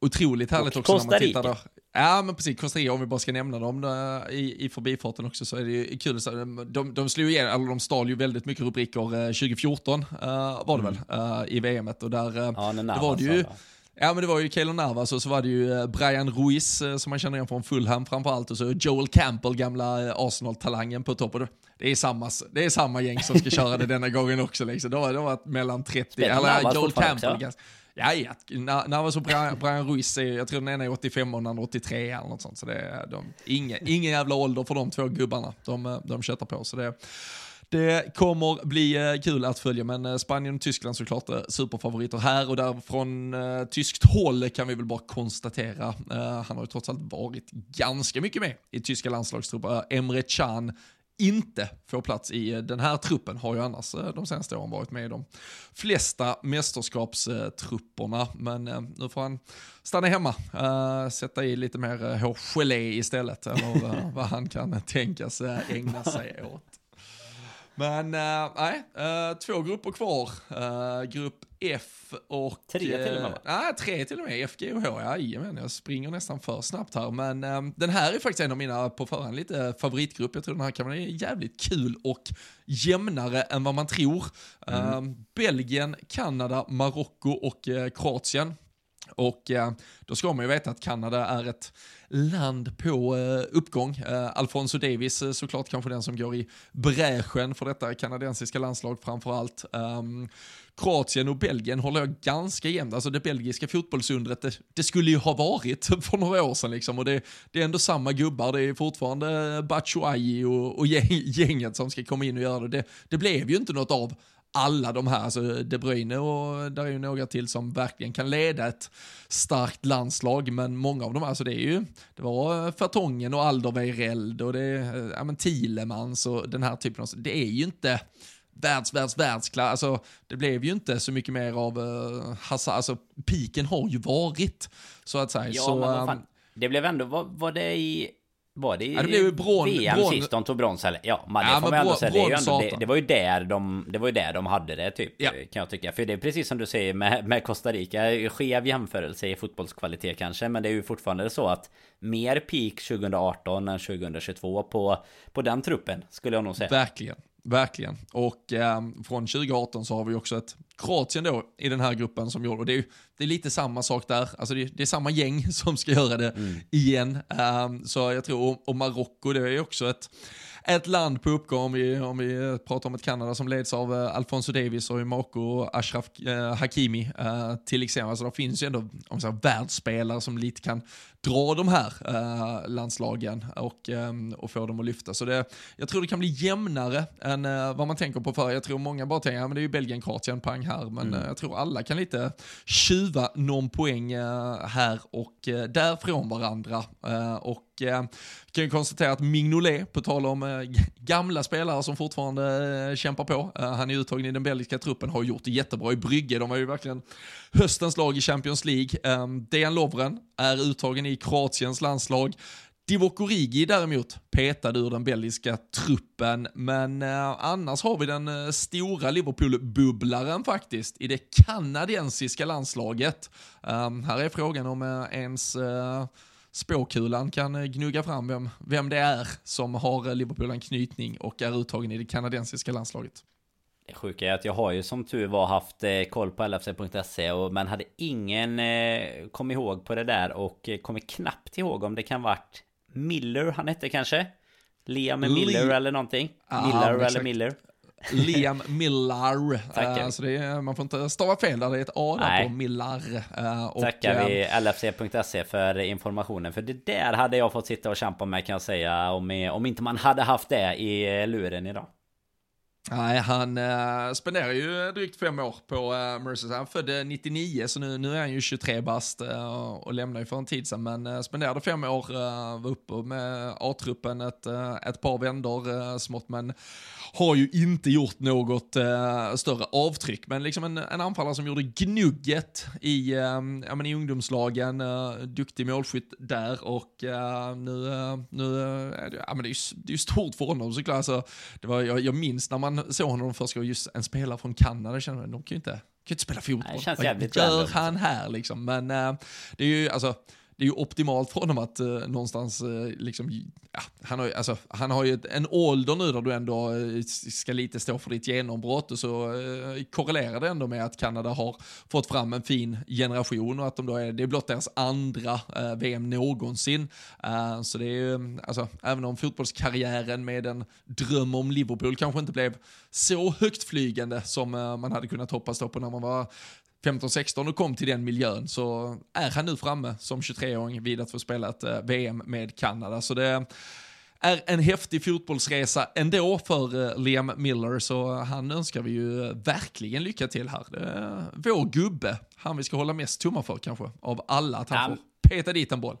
[SPEAKER 1] Otroligt härligt och också när man tittar där. Ja men precis, Costa Rica om vi bara ska nämna dem eh, i, i förbifarten också så är det ju kul. Så de, de slog igen, eller de stal ju väldigt mycket rubriker 2014 uh, var det mm. väl uh, i VMet och där uh, ja, det var det ju Ja men det var ju Keylor Navas och så var det ju Brian Ruiz som man känner igen från Fulham framförallt och så Joel Campbell, gamla Arsenal-talangen på topp. Det är, samma, det är samma gäng som ska köra det denna gången också. Liksom. Det har varit mellan 30, eller Joel Campbell. Ganska, Ja, ja. Så Brian, Brian Ruiz, är, jag tror den ena är 85 och den andra 83 eller något sånt. Så det är de, ingen, ingen jävla ålder för de två gubbarna. De, de köttar på. Så det, det kommer bli eh, kul att följa, men eh, Spanien och Tyskland såklart är superfavoriter här och där från uh, tyskt håll kan vi väl bara konstatera. Uh, han har ju trots allt varit ganska mycket med i tyska landslagstrupper. Emre Can inte får plats i den här truppen har ju annars de senaste åren varit med i de flesta mästerskapstrupperna. Men nu får han stanna hemma, sätta i lite mer hårgelé istället, eller vad han kan tänkas ägna sig åt. Men eh, nej, äh, två grupper kvar. Äh, grupp F och...
[SPEAKER 2] Tre till och med?
[SPEAKER 1] Nej, tre till och med. F, G och H. Jajamän, jag springer nästan för snabbt här. Men den här är faktiskt en av mina på förhand lite favoritgrupp. Jag tror den här kan bli jävligt kul och jämnare än vad man tror. Mm. Belgien, Kanada, Marocko och Kroatien. Och då ska man ju veta att Kanada är ett land på eh, uppgång. Eh, Alfonso Davis eh, såklart kanske den som går i bräschen för detta kanadensiska landslag framför allt. Ehm, Kroatien och Belgien håller jag ganska jämnt. Alltså det belgiska fotbollsundret, det, det, skulle ju ha varit för några år sedan liksom. Och det, det är ändå samma gubbar, det är fortfarande Batshuayi och, och gänget som ska komma in och göra det. det. Det blev ju inte något av alla de här, alltså De Bruyne och där är ju några till som verkligen kan leda ett starkt landslag, men många av dem, alltså det är ju, det var Fertongen och Alderweireld och det är, ja men Thielemans och den här typen av, det är ju inte världs, världs, världsklass, alltså det blev ju inte så mycket mer av uh, Hazard, alltså piken har ju varit, så att säga.
[SPEAKER 2] Ja,
[SPEAKER 1] så,
[SPEAKER 2] men vad fan, um, det blev ändå, var, var det i var det
[SPEAKER 1] ja, det blev bron,
[SPEAKER 2] VM
[SPEAKER 1] bron,
[SPEAKER 2] sist de tog brons eller? Ja, man, det ja, får man ändå säga. Det, är ändå, det, det, var ju där de, det var ju där de hade det typ. Ja. Kan jag tycka. För det är precis som du säger med, med Costa Rica. Skev jämförelse i fotbollskvalitet kanske. Men det är ju fortfarande så att mer peak 2018 än 2022 på, på den truppen. Skulle jag nog säga.
[SPEAKER 1] Verkligen. Verkligen. Och eh, från 2018 så har vi också ett Kroatien då i den här gruppen som gjorde, och det är, det är lite samma sak där, alltså det, det är samma gäng som ska göra det mm. igen. Um, så jag tror, och, och Marocko det är också ett, ett land på uppgång, om vi, om vi pratar om ett Kanada som leds av uh, Alfonso Davis och Marco och Ashraf uh, Hakimi uh, till exempel. Alltså det finns ju ändå om så världsspelare som lite kan dra de här uh, landslagen och, um, och få dem att lyfta. Så det, jag tror det kan bli jämnare än uh, vad man tänker på förr. Jag tror många bara tänker, ja men det är ju Belgien, Kroatien, pang här, men mm. uh, jag tror alla kan lite tjuva någon poäng här och där från varandra. och eh, kan ju konstatera att Mignolet, på tal om eh, gamla spelare som fortfarande eh, kämpar på, eh, han är uttagen i den belgiska truppen, har gjort det jättebra i Brygge. De var ju verkligen höstens lag i Champions League. Ehm, Dejan Lovren är uttagen i Kroatiens landslag. Divock Origi däremot petad ur den belgiska truppen, men eh, annars har vi den eh, stora Liverpool-bubblaren faktiskt i det kanadensiska landslaget. Um, här är frågan om eh, ens eh, spåkulan kan eh, gnugga fram vem, vem det är som har eh, Liverpool en knytning och är uttagen i det kanadensiska landslaget.
[SPEAKER 2] Sjuka är att jag har ju som tur var haft eh, koll på LFC.se men hade ingen eh, kom ihåg på det där och eh, kommer knappt ihåg om det kan varit Miller han hette kanske? Liam Miller Le eller någonting? Ah, Miller eller Miller?
[SPEAKER 1] Liam Millar. Uh, så det är, man får inte stava fel där, det är ett A där på Millar. Uh,
[SPEAKER 2] och, Tackar vi LFC.se för informationen. För det där hade jag fått sitta och kämpa med kan jag säga. Om, om inte man hade haft det i luren idag.
[SPEAKER 1] Nej, han äh, spenderar ju drygt fem år på eh, äh, Merseyside. Han födde eh, 99, så nu, nu är han ju 23 bast äh, och lämnar ju för en tid sedan. Men äh, spenderade fem år, äh, var uppe med A-truppen ett, äh, ett par vändor äh, smått. Men har ju inte gjort något äh, större avtryck, men liksom en, en anfallare som gjorde gnugget i, äh, ja, men i ungdomslagen, äh, duktig målskytt där och äh, nu, äh, nu äh, ja, men det, är ju, det är ju stort för honom såklart. Alltså, det var, jag, jag minns när man såg honom först, just en spelare från Kanada, kände man, de kan ju inte, kan inte spela fotboll.
[SPEAKER 2] Vad
[SPEAKER 1] gör han här liksom? Men äh, det är ju, alltså, det är ju optimalt för honom att eh, någonstans, eh, liksom, ja, han, har, alltså, han har ju en ålder nu där du ändå eh, ska lite stå för ditt genombrott och så eh, korrelerar det ändå med att Kanada har fått fram en fin generation och att de då är, det är blott deras andra eh, VM någonsin. Eh, så det är ju, alltså, även om fotbollskarriären med en dröm om Liverpool kanske inte blev så högtflygande som eh, man hade kunnat hoppas på när man var 15-16 och kom till den miljön så är han nu framme som 23-åring vid att få spela ett eh, VM med Kanada. Så det är en häftig fotbollsresa ändå för eh, Liam Miller, så han önskar vi ju verkligen lycka till här. Det är vår gubbe, han vi ska hålla mest tummar för kanske, av alla, att han ja. får peta dit en boll.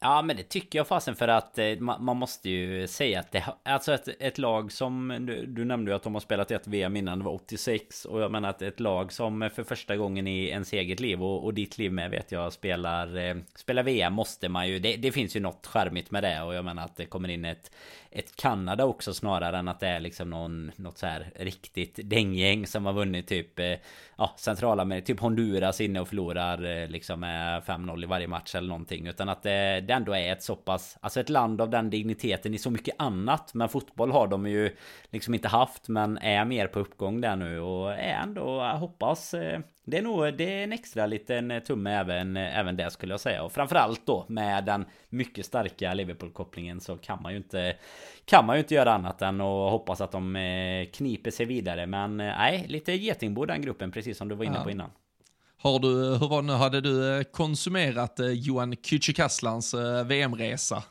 [SPEAKER 2] Ja men det tycker jag fasen för att eh, man, måste ju säga att det Alltså ett, ett lag som du, du, nämnde ju att de har spelat ett VM innan det var 86 Och jag menar att ett lag som för första gången i ens eget liv och, och ditt liv med vet jag spelar eh, Spelar VM måste man ju det, det, finns ju något skärmigt med det och jag menar att det kommer in ett ett Kanada också snarare än att det är liksom någon Något så här riktigt dänggäng som har vunnit typ eh, Ja Centralamerika, typ Honduras inne och förlorar eh, liksom med 5-0 i varje match eller någonting utan att det det ändå är ett så pass, alltså ett land av den digniteten i så mycket annat. Men fotboll har de ju liksom inte haft, men är mer på uppgång där nu och är ändå, jag hoppas, eh, det är nog, det är en extra liten tumme även, även det skulle jag säga. Och framförallt då med den mycket starka Liverpool-kopplingen så kan man ju inte, kan man ju inte göra annat än att hoppas att de eh, kniper sig vidare. Men eh, nej, lite getingbo den gruppen, precis som du var inne på innan.
[SPEAKER 1] Har du, hur var det nu, hade du eh, konsumerat eh, Johan Kücükaslans eh, VM-resa?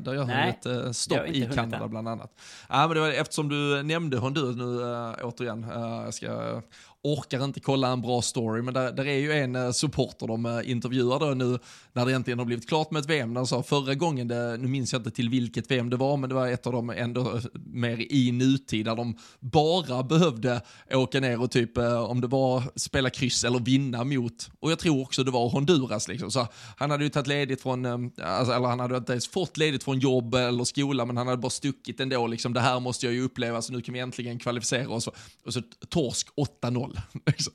[SPEAKER 1] Där jag höll ett stopp i Kanada bland annat. Ja, men det var, eftersom du nämnde Honduras nu återigen, jag ska orkar inte kolla en bra story, men där, där är ju en eh, supporter de eh, intervjuar då nu när det äntligen har blivit klart med ett VM. De sa förra gången, det, nu minns jag inte till vilket VM det var, men det var ett av dem ändå eh, mer i nutid där de bara behövde åka ner och typ, om det var spela kryss eller vinna mot, och jag tror också det var Honduras liksom. Så han hade ju tagit ledigt från, alltså, eller han hade inte ens fått ledigt från jobb eller skola, men han hade bara stuckit ändå liksom, det här måste jag ju uppleva, så nu kan vi äntligen kvalificera oss. Och så torsk 8-0 noll. Liksom.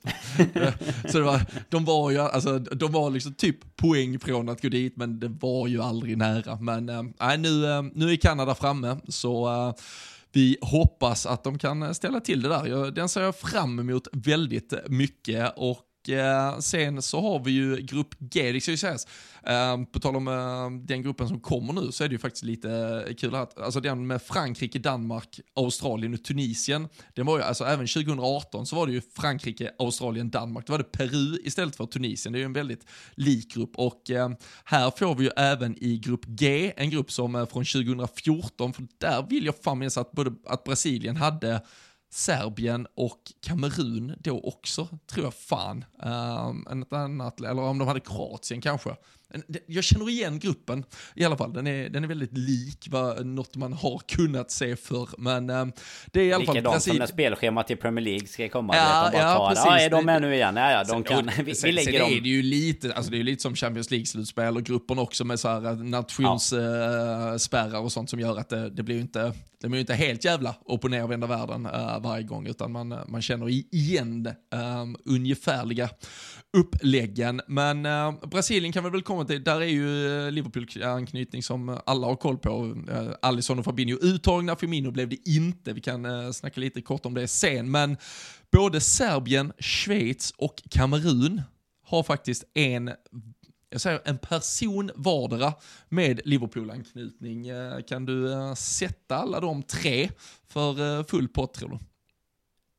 [SPEAKER 1] så det var, de var ju, alltså, de var liksom typ poäng från att gå dit, men det var ju aldrig nära. Men äh, nu, äh, nu är Kanada framme, så äh, vi hoppas att de kan ställa till det där. Den ser jag fram emot väldigt mycket och eh, sen så har vi ju grupp G, det ska ju sägas. Eh, på tal om eh, den gruppen som kommer nu så är det ju faktiskt lite eh, kul att, alltså den med Frankrike, Danmark, Australien och Tunisien, den var ju, alltså även 2018 så var det ju Frankrike, Australien, Danmark, då var det Peru istället för Tunisien, det är ju en väldigt lik grupp och ehm, här får vi ju även i grupp G, en grupp som är från 2014, för där vill jag fan minnas att, både, att Brasilien hade Serbien och Kamerun då också, tror jag fan. Um, ett annat, eller om de hade Kroatien kanske. Jag känner igen gruppen i alla fall. Den är, den är väldigt lik vad, något man har kunnat se för Men äh, det är i alla fall
[SPEAKER 2] Likadant som när spelschemat till Premier League ska komma. Ja, ja, tar, precis. Ja, är de med nu igen? Ja, ja, de sen, kan, vi,
[SPEAKER 1] sen, vi lägger sen dem. är det ju lite, alltså det är lite som Champions League-slutspel och gruppen också med så här nationsspärrar ja. uh, och sånt som gör att det, det blir ju inte, de är ju inte helt jävla upp och nervända världen uh, varje gång, utan man, eh, man känner igen um, ungefärliga uppläggen. Men uh, Brasilien kan vi väl komma till, där är ju Liverpool-anknytning som alla har koll på. Uh, Alisson och Fabinho uttagna, Firmino blev det inte. Vi kan uh, snacka lite kort om det sen. Men både Serbien, Schweiz och Kamerun har faktiskt en jag säger en person vardera med Liverpool-anknytning. Kan du sätta alla de tre för full pott tror du?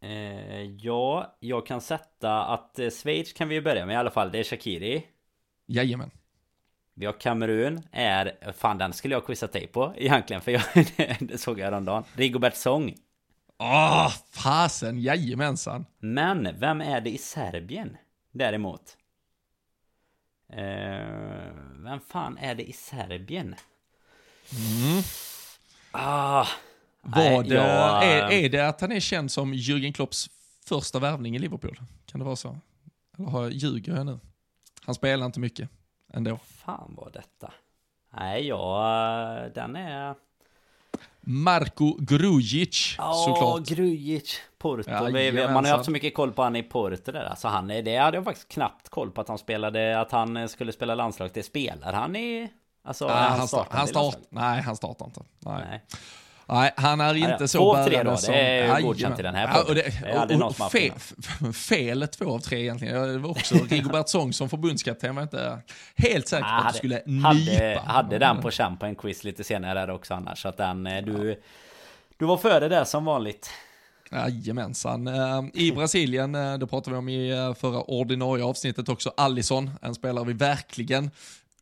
[SPEAKER 2] Eh, ja, jag kan sätta att eh, Schweiz kan vi ju börja med i alla fall. Det är Shakiri.
[SPEAKER 1] Jajamän.
[SPEAKER 2] Vi har Kamerun, är... Fan, den skulle jag quizza dig på egentligen, för jag, det såg jag häromdagen. Rigobert Song.
[SPEAKER 1] Åh, oh, fasen, jajamensan.
[SPEAKER 2] Men, vem är det i Serbien? Däremot. Eh, vem fan är det i Serbien?
[SPEAKER 1] Mm.
[SPEAKER 2] Ah,
[SPEAKER 1] vad, Nej, jag... är, är det att han är känd som Jürgen Klopps första värvning i Liverpool? Kan det vara så? Eller har, ljuger jag nu? Han spelar inte mycket ändå.
[SPEAKER 2] Fan var detta? Nej, ja, den är...
[SPEAKER 1] Marko Grujic,
[SPEAKER 2] oh, såklart. Ja, Grujic. Porto. Ja, man har haft så mycket koll på han i Porto där. Alltså han är, det hade jag faktiskt knappt koll på att han spelade, att han skulle spela landslag. Det spelar han i... Alltså,
[SPEAKER 1] nej, han, startar, han start, Nej, han startar inte. Nej. nej. Nej, han är inte ja, så två
[SPEAKER 2] av tre då, som... det är godkänt i den här. Ja, och det, det är aldrig någon som
[SPEAKER 1] fe, Fel två av tre egentligen. Det var också Rigobert Song som förbundskapten var inte helt säker på att du skulle nypa.
[SPEAKER 2] Hade, hade den på en quiz lite senare där också annars. Så att den, eh, du, du var före där som vanligt.
[SPEAKER 1] Jajamensan. Eh, I Brasilien, eh, det pratade vi om i förra ordinarie avsnittet också, Allison, en spelare vi verkligen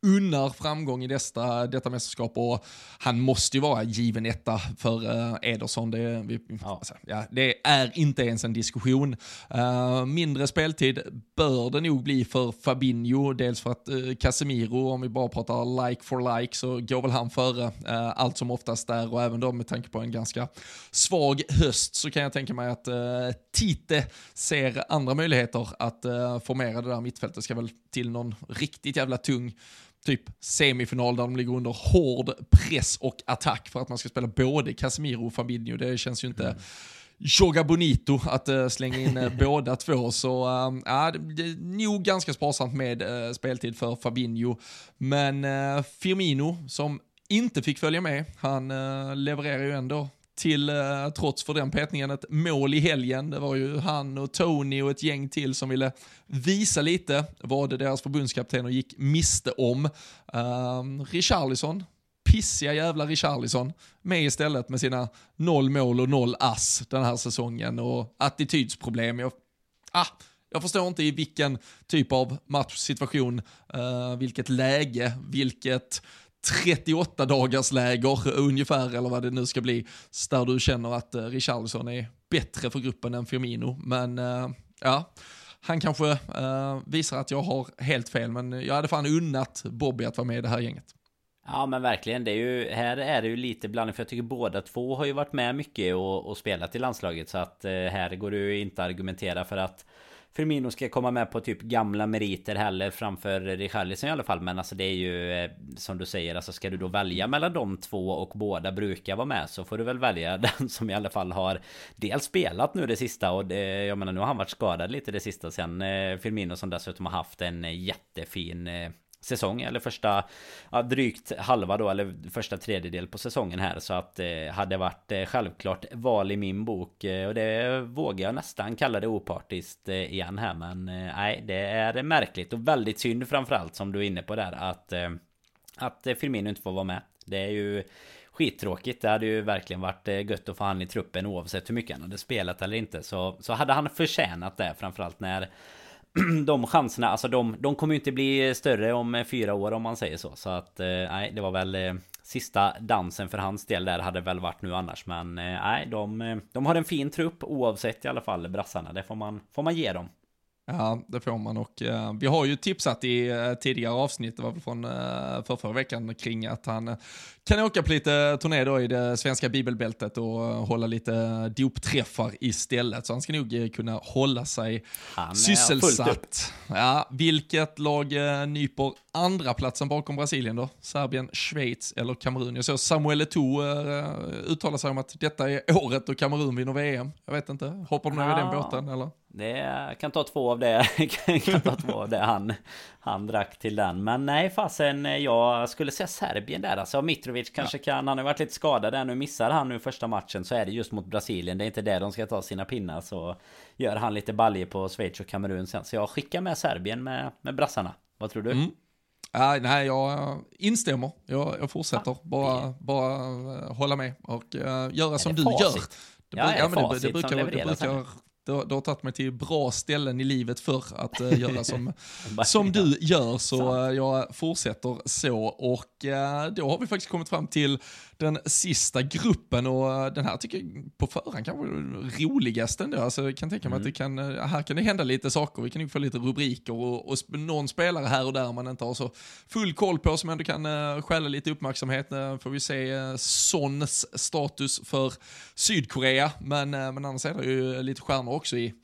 [SPEAKER 1] unnar framgång i detta, detta mästerskap och han måste ju vara given etta för uh, Ederson. Det, vi, ja. Alltså, ja, det är inte ens en diskussion. Uh, mindre speltid bör det nog bli för Fabinho, dels för att uh, Casemiro, om vi bara pratar like for like, så går väl han före uh, allt som oftast där och även då med tanke på en ganska svag höst så kan jag tänka mig att Tite ser andra möjligheter att formera det där mittfältet. Det ska väl till någon riktigt jävla tung typ semifinal där de ligger under hård press och attack för att man ska spela både Casemiro och Fabinho. Det känns ju inte mm. Joga Bonito att uh, slänga in uh, båda två. Så uh, ja, det är nog ganska sparsamt med uh, speltid för Fabinho. Men Firmino som inte fick följa med, han levererar ju ändå till, eh, trots för den petningen, ett mål i helgen. Det var ju han och Tony och ett gäng till som ville visa lite vad deras förbundskaptener gick miste om. Ehm, Richarlison, pissiga jävla Richarlison, med istället med sina noll mål och noll ass den här säsongen och attitydsproblem. Jag, ah, jag förstår inte i vilken typ av matchsituation, uh, vilket läge, vilket 38 dagars läger ungefär, eller vad det nu ska bli, där du känner att uh, Richarlison är bättre för gruppen än Firmino. Men uh, ja, han kanske uh, visar att jag har helt fel, men jag hade fan unnat Bobby att vara med i det här gänget.
[SPEAKER 2] Ja men verkligen, det är ju, här är det ju lite blandning för jag tycker båda två har ju varit med mycket och, och spelat i landslaget så att här går det ju inte att argumentera för att Firmino ska komma med på typ gamla meriter heller framför Richarlison i alla fall. Men alltså det är ju eh, som du säger, alltså ska du då välja mellan de två och båda brukar vara med så får du väl välja den som i alla fall har dels spelat nu det sista och det, jag menar nu har han varit skadad lite det sista sen eh, Firmino som dessutom har haft en eh, jättefin säsong eller första ja, drygt halva då eller första tredjedel på säsongen här så att eh, hade varit eh, självklart val i min bok eh, och det vågar jag nästan kalla det opartiskt eh, igen här men eh, nej det är märkligt och väldigt synd framförallt som du är inne på där att eh, att eh, Firmino inte får vara med det är ju skittråkigt. Det hade ju verkligen varit eh, gött att få han i truppen oavsett hur mycket han hade spelat eller inte. Så, så hade han förtjänat det framförallt när de chanserna, alltså de, de kommer ju inte bli större om eh, fyra år om man säger så. Så att eh, nej, det var väl eh, sista dansen för hans del där hade väl varit nu annars. Men eh, nej, de, eh, de har en fin trupp oavsett i alla fall brassarna. Det får man, får man ge dem.
[SPEAKER 1] Ja, det får man och uh, vi har ju tipsat i uh, tidigare avsnitt, det var väl från uh, för förra veckan, kring att han kan åka på lite turné då i det svenska bibelbältet och hålla lite dopträffar istället. Så han ska nog kunna hålla sig han sysselsatt. Ja, vilket lag nyper andra platsen bakom Brasilien då? Serbien, Schweiz eller Kamerun? Jag såg Samuel Eto'o uttala sig om att detta är året då Kamerun vinner VM. Jag vet inte, hoppar du ner i den båten eller?
[SPEAKER 2] Det kan ta två av det, kan ta två av det han, han drack till den. Men nej fasen, jag skulle säga Serbien där alltså. Mitrovic kanske ja. kan, han har varit lite skadad där nu. Missar han nu första matchen så är det just mot Brasilien. Det är inte där de ska ta sina pinnar. Så gör han lite baljer på Schweiz och Kamerun sen. Så jag skickar med Serbien med, med brassarna. Vad tror du? Mm.
[SPEAKER 1] Uh, nej, jag instämmer. Jag, jag fortsätter. Ah, bara, bara uh, hålla med och uh, göra som du facit? gör. Det, ja, ja, men det, det, brukar, det brukar det, det har tagit mig till bra ställen i livet för att uh, göra som, som du gör. Så uh, jag fortsätter så. Och uh, då har vi faktiskt kommit fram till den sista gruppen och den här tycker jag på förhand kanske är roligast ändå. Alltså, jag kan tänka mig mm. att det kan, här kan det hända lite saker. Vi kan ju få lite rubriker och, och någon spelare här och där man inte har så full koll på som ändå kan uh, stjäla lite uppmärksamhet. Uh, får vi se uh, Sons status för Sydkorea. Men, uh, men annars är det ju lite stjärnor också i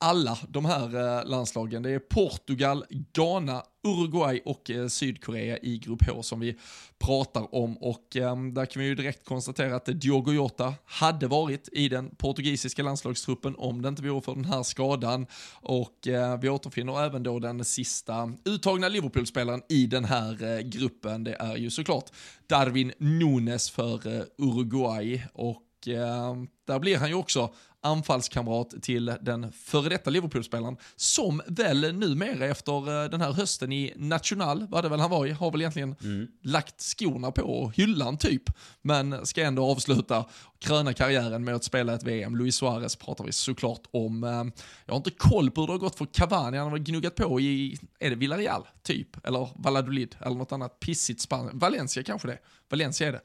[SPEAKER 1] alla de här eh, landslagen. Det är Portugal, Ghana, Uruguay och eh, Sydkorea i grupp H som vi pratar om. Och ehm, där kan vi ju direkt konstatera att Diogo Jota hade varit i den portugisiska landslagstruppen om det inte vore för den här skadan. Och eh, vi återfinner även då den sista uttagna Liverpool-spelaren i den här gruppen. Det är ju såklart Darwin Nunes för Uruguay. Och ehm, där blir han ju också anfallskamrat till den före detta Liverpool-spelaren, som väl numera efter eh, den här hösten i National, vad det väl han var i, har väl egentligen mm. lagt skorna på hyllan typ, men ska ändå avsluta, kröna karriären med att spela ett VM. Luis Suarez pratar vi såklart om. Eh, jag har inte koll på hur det har gått för Cavani, han har gnuggat på i, är det Villarreal typ, eller Valladolid, eller något annat pissigt Spanien, Valencia kanske det, Valencia är det,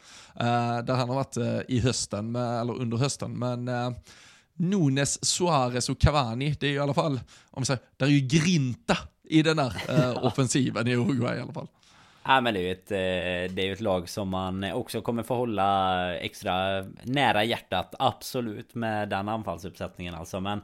[SPEAKER 1] uh, där han har varit i hösten, eller under hösten, men Nunes, Suarez och Cavani, det är i alla fall, om vi säger, där är ju grinta i den där uh, offensiven i Uruguay i alla fall.
[SPEAKER 2] Ja men det är ju ett, eh, det är ett lag som man också kommer få hålla extra nära hjärtat Absolut med den anfallsuppsättningen alltså men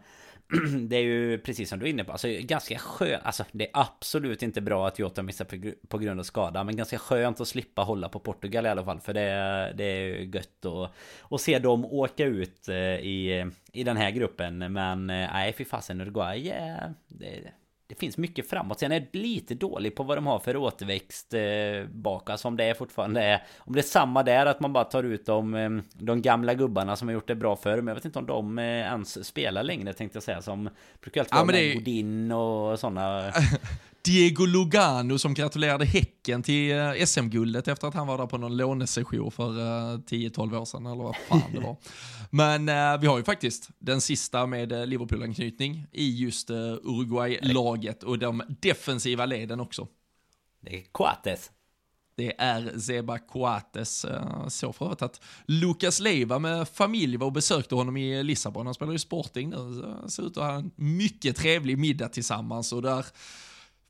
[SPEAKER 2] det är ju precis som du är inne på, alltså ganska skönt, alltså det är absolut inte bra att Jota missar på, grund av skada, men ganska skönt att slippa hålla på Portugal i alla fall, för det, det är ju gött att, att se dem åka ut eh, i, i den här gruppen, men eh, nej fy fasen Uruguay, yeah, det, det finns mycket framåt. Sen är det lite dålig på vad de har för återväxt eh, bak. Alltså om det är fortfarande är, Om det är samma där att man bara tar ut de, eh, de gamla gubbarna som har gjort det bra förr. Men jag vet inte om de eh, ens spelar längre tänkte jag säga. Som brukar alltid ja, vara med Godin och sådana.
[SPEAKER 1] Diego Lugano som gratulerade Häcken till eh, SM-guldet efter att han var där på någon lånesession för 10-12 eh, år sedan, eller vad fan det var. Men eh, vi har ju faktiskt den sista med Liverpool-anknytning i just Uruguay-laget och de defensiva leden också.
[SPEAKER 2] Det är Coates.
[SPEAKER 1] Det är Zeba Coates. Så för övrigt att Lucas Leiva med familj var och besökte honom i Lissabon. Han spelar ju Sporting nu. Ser ut att ha en mycket trevlig middag tillsammans och där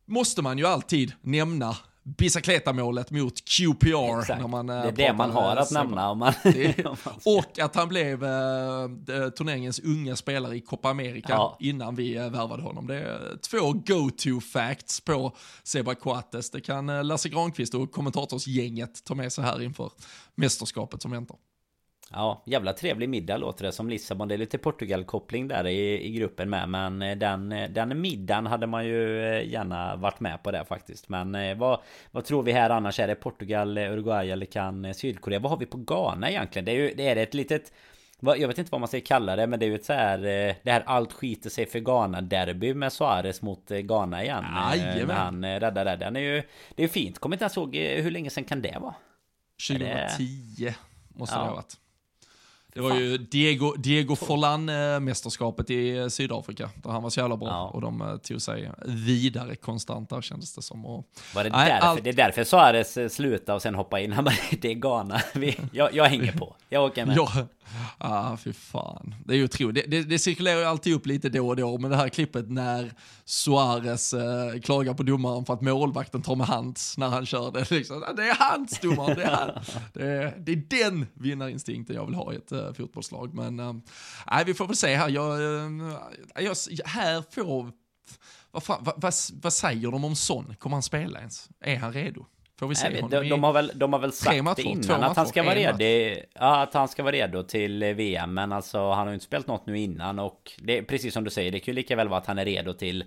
[SPEAKER 1] måste man ju alltid nämna Bicicleta-målet mot QPR.
[SPEAKER 2] Exakt. När man, eh, det är det man har att nämna. Om man,
[SPEAKER 1] och att han blev eh, turneringens unga spelare i Copa America ja. innan vi eh, värvade honom. Det är två go-to-facts på Seba Coates. Det kan eh, Lasse Granqvist och kommentatorsgänget ta med sig här inför mästerskapet som väntar.
[SPEAKER 2] Ja, jävla trevlig middag låter det som Lissabon. Det är lite Portugal-koppling där i, i gruppen med. Men eh, den, eh, den middagen hade man ju eh, gärna varit med på där faktiskt. Men vad, vad tror vi här annars? Är det Portugal, Uruguay eller kan Sydkorea? Vad har vi på Ghana egentligen? Det är ju det är ett litet... Jag vet inte vad man ska kalla det men det är ju ett så här Det här allt skiter sig för Ghana derby med Suarez mot Ghana igen
[SPEAKER 1] Jajamän. När
[SPEAKER 2] han räddar det Den är ju Det är fint Kommer inte ens ihåg hur länge sedan kan det vara?
[SPEAKER 1] 2010 måste ja. det ha varit det var ju Diego, Diego Forlan-mästerskapet i Sydafrika, där han var så jävla bra. Ja. Och de eh, tog sig vidare konstant där kändes det som. Och,
[SPEAKER 2] var det, nej, därför, all... det är därför Suarez eh, slutade och sen hoppade in? Han bara, det är Ghana. jag, jag hänger på. Jag åker med.
[SPEAKER 1] Ja, ah, fy fan. Det är ju otroligt. Det, det, det cirkulerar ju alltid upp lite då och då, men det här klippet när Suarez eh, klagar på domaren för att målvakten tar med hands när han kör det. Liksom. Det är hans domaren, det är, han. det, det är den vinnarinstinkten jag vill ha i ett eh, fotbollslag. Men eh, vi får väl se här. Jag, eh, jag, här får... Vad, fan, vad, vad, vad säger de om Son? Kommer han spela ens? Är han redo? Får vi se
[SPEAKER 2] honom de, de, har väl, de har väl sagt matcher, det innan att han ska vara redo. Ja, att han ska vara redo till VM. Men alltså han har ju inte spelat något nu innan. Och det precis som du säger, det kan ju lika väl vara att han är redo till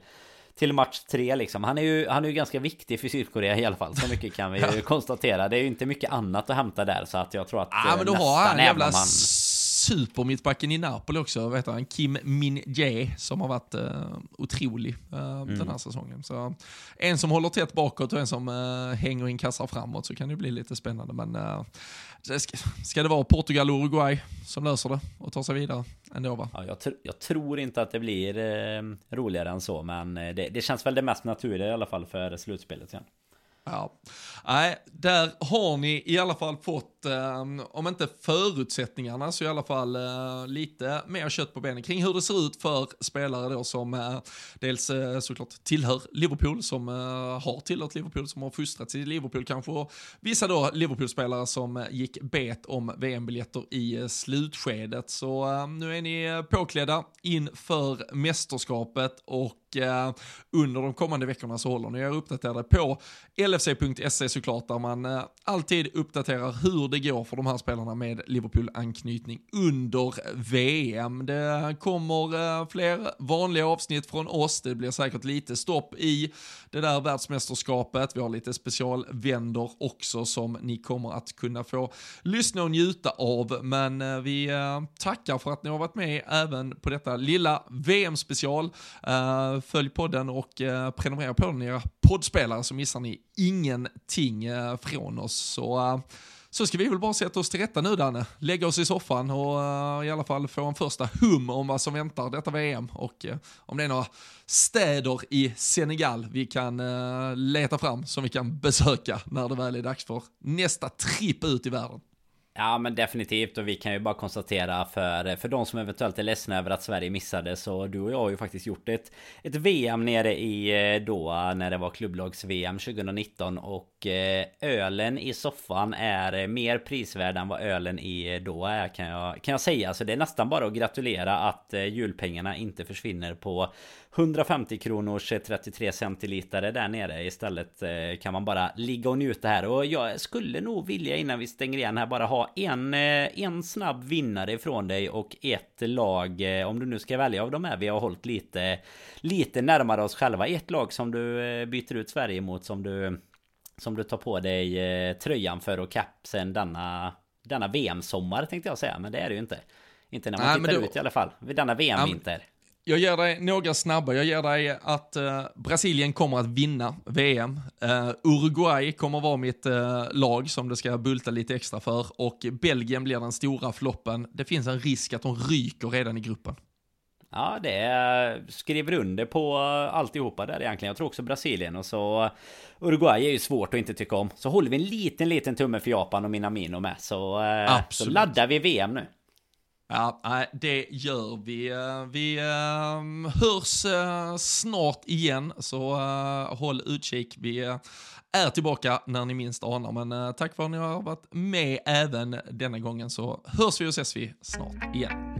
[SPEAKER 2] till match tre liksom. Han är ju, han är ju ganska viktig för Sydkorea i alla fall. Så mycket kan vi ju konstatera. Det är ju inte mycket annat att hämta där. Så att jag tror att
[SPEAKER 1] ja, men då har han jävla man supermittbacken i Napoli också, vet han, Kim Min-Jae, som har varit uh, otrolig uh, mm. den här säsongen. Så en som håller tätt bakåt och en som uh, hänger in kassar framåt så kan det bli lite spännande. Men uh, ska, ska, det vara Portugal och Uruguay som löser det och tar sig vidare ändå va?
[SPEAKER 2] Ja, jag, tr jag tror inte att det blir roligare än så, men det, det, känns väl det mest naturliga i alla fall för slutspelet sen.
[SPEAKER 1] Ja, nej, där har ni i alla fall fått, eh, om inte förutsättningarna, så i alla fall eh, lite mer kött på benen kring hur det ser ut för spelare då som eh, dels eh, såklart tillhör Liverpool, som eh, har tillhört Liverpool, som har fostrats i Liverpool kanske, och vissa då Liverpool-spelare som eh, gick bet om VM-biljetter i eh, slutskedet. Så eh, nu är ni påklädda inför mästerskapet och eh, under de kommande veckorna så håller ni er uppdaterade på lfc.se såklart, där man eh, alltid uppdaterar hur det går för de här spelarna med Liverpool-anknytning under VM. Det kommer eh, fler vanliga avsnitt från oss, det blir säkert lite stopp i det där världsmästerskapet. Vi har lite specialvändor också som ni kommer att kunna få lyssna och njuta av. Men eh, vi eh, tackar för att ni har varit med även på detta lilla VM-special. Eh, följ podden och eh, prenumerera på den i era poddspelare så missar ni ingenting eh, från oss. Så eh, så ska vi väl bara sätta oss till rätta nu Danne, lägga oss i soffan och uh, i alla fall få en första hum om vad som väntar detta VM och uh, om det är några städer i Senegal vi kan uh, leta fram som vi kan besöka när det väl är dags för nästa tripp ut i världen.
[SPEAKER 2] Ja men definitivt. Och vi kan ju bara konstatera för, för de som eventuellt är ledsna över att Sverige missade så du och jag har ju faktiskt gjort ett, ett VM nere i eh, Doha när det var klubblags-VM 2019 och och ölen i soffan är eh, mer prisvärd än vad ölen i eh, Doha är kan jag, kan jag säga. Så det är nästan bara att gratulera att julpengarna inte försvinner på 150 kronors 33 centiliter där nere. Istället kan man bara ligga och njuta här. Och jag skulle nog vilja innan vi stänger igen här bara ha en, en snabb vinnare ifrån dig och ett lag Om du nu ska välja av de här. Vi har hållit lite Lite närmare oss själva. Ett lag som du byter ut Sverige mot som du som du tar på dig tröjan för och kapsen denna Denna VM-sommar tänkte jag säga men det är det ju inte Inte när man Nej, tittar du... ut i alla fall Vid denna VM-vinter
[SPEAKER 1] jag ger dig några snabba. Jag ger dig att uh, Brasilien kommer att vinna VM. Eh, Uruguay kommer vara mitt uh, lag som det ska bulta lite extra för. Och Belgien blir den stora floppen. Det finns en risk att de ryker redan i gruppen.
[SPEAKER 2] Ja, det skriver under på alltihopa där egentligen. Jag tror också Brasilien och så Uruguay är ju svårt att inte tycka om. Så håller vi en liten, liten tumme för Japan och Minamino med. Så, så laddar vi VM nu.
[SPEAKER 1] Ja, det gör vi. Vi hörs eh, snart igen, så eh, håll utkik. Vi är tillbaka när ni minst anar, men eh, tack för att ni har varit med även denna gången så hörs vi och ses vi snart igen.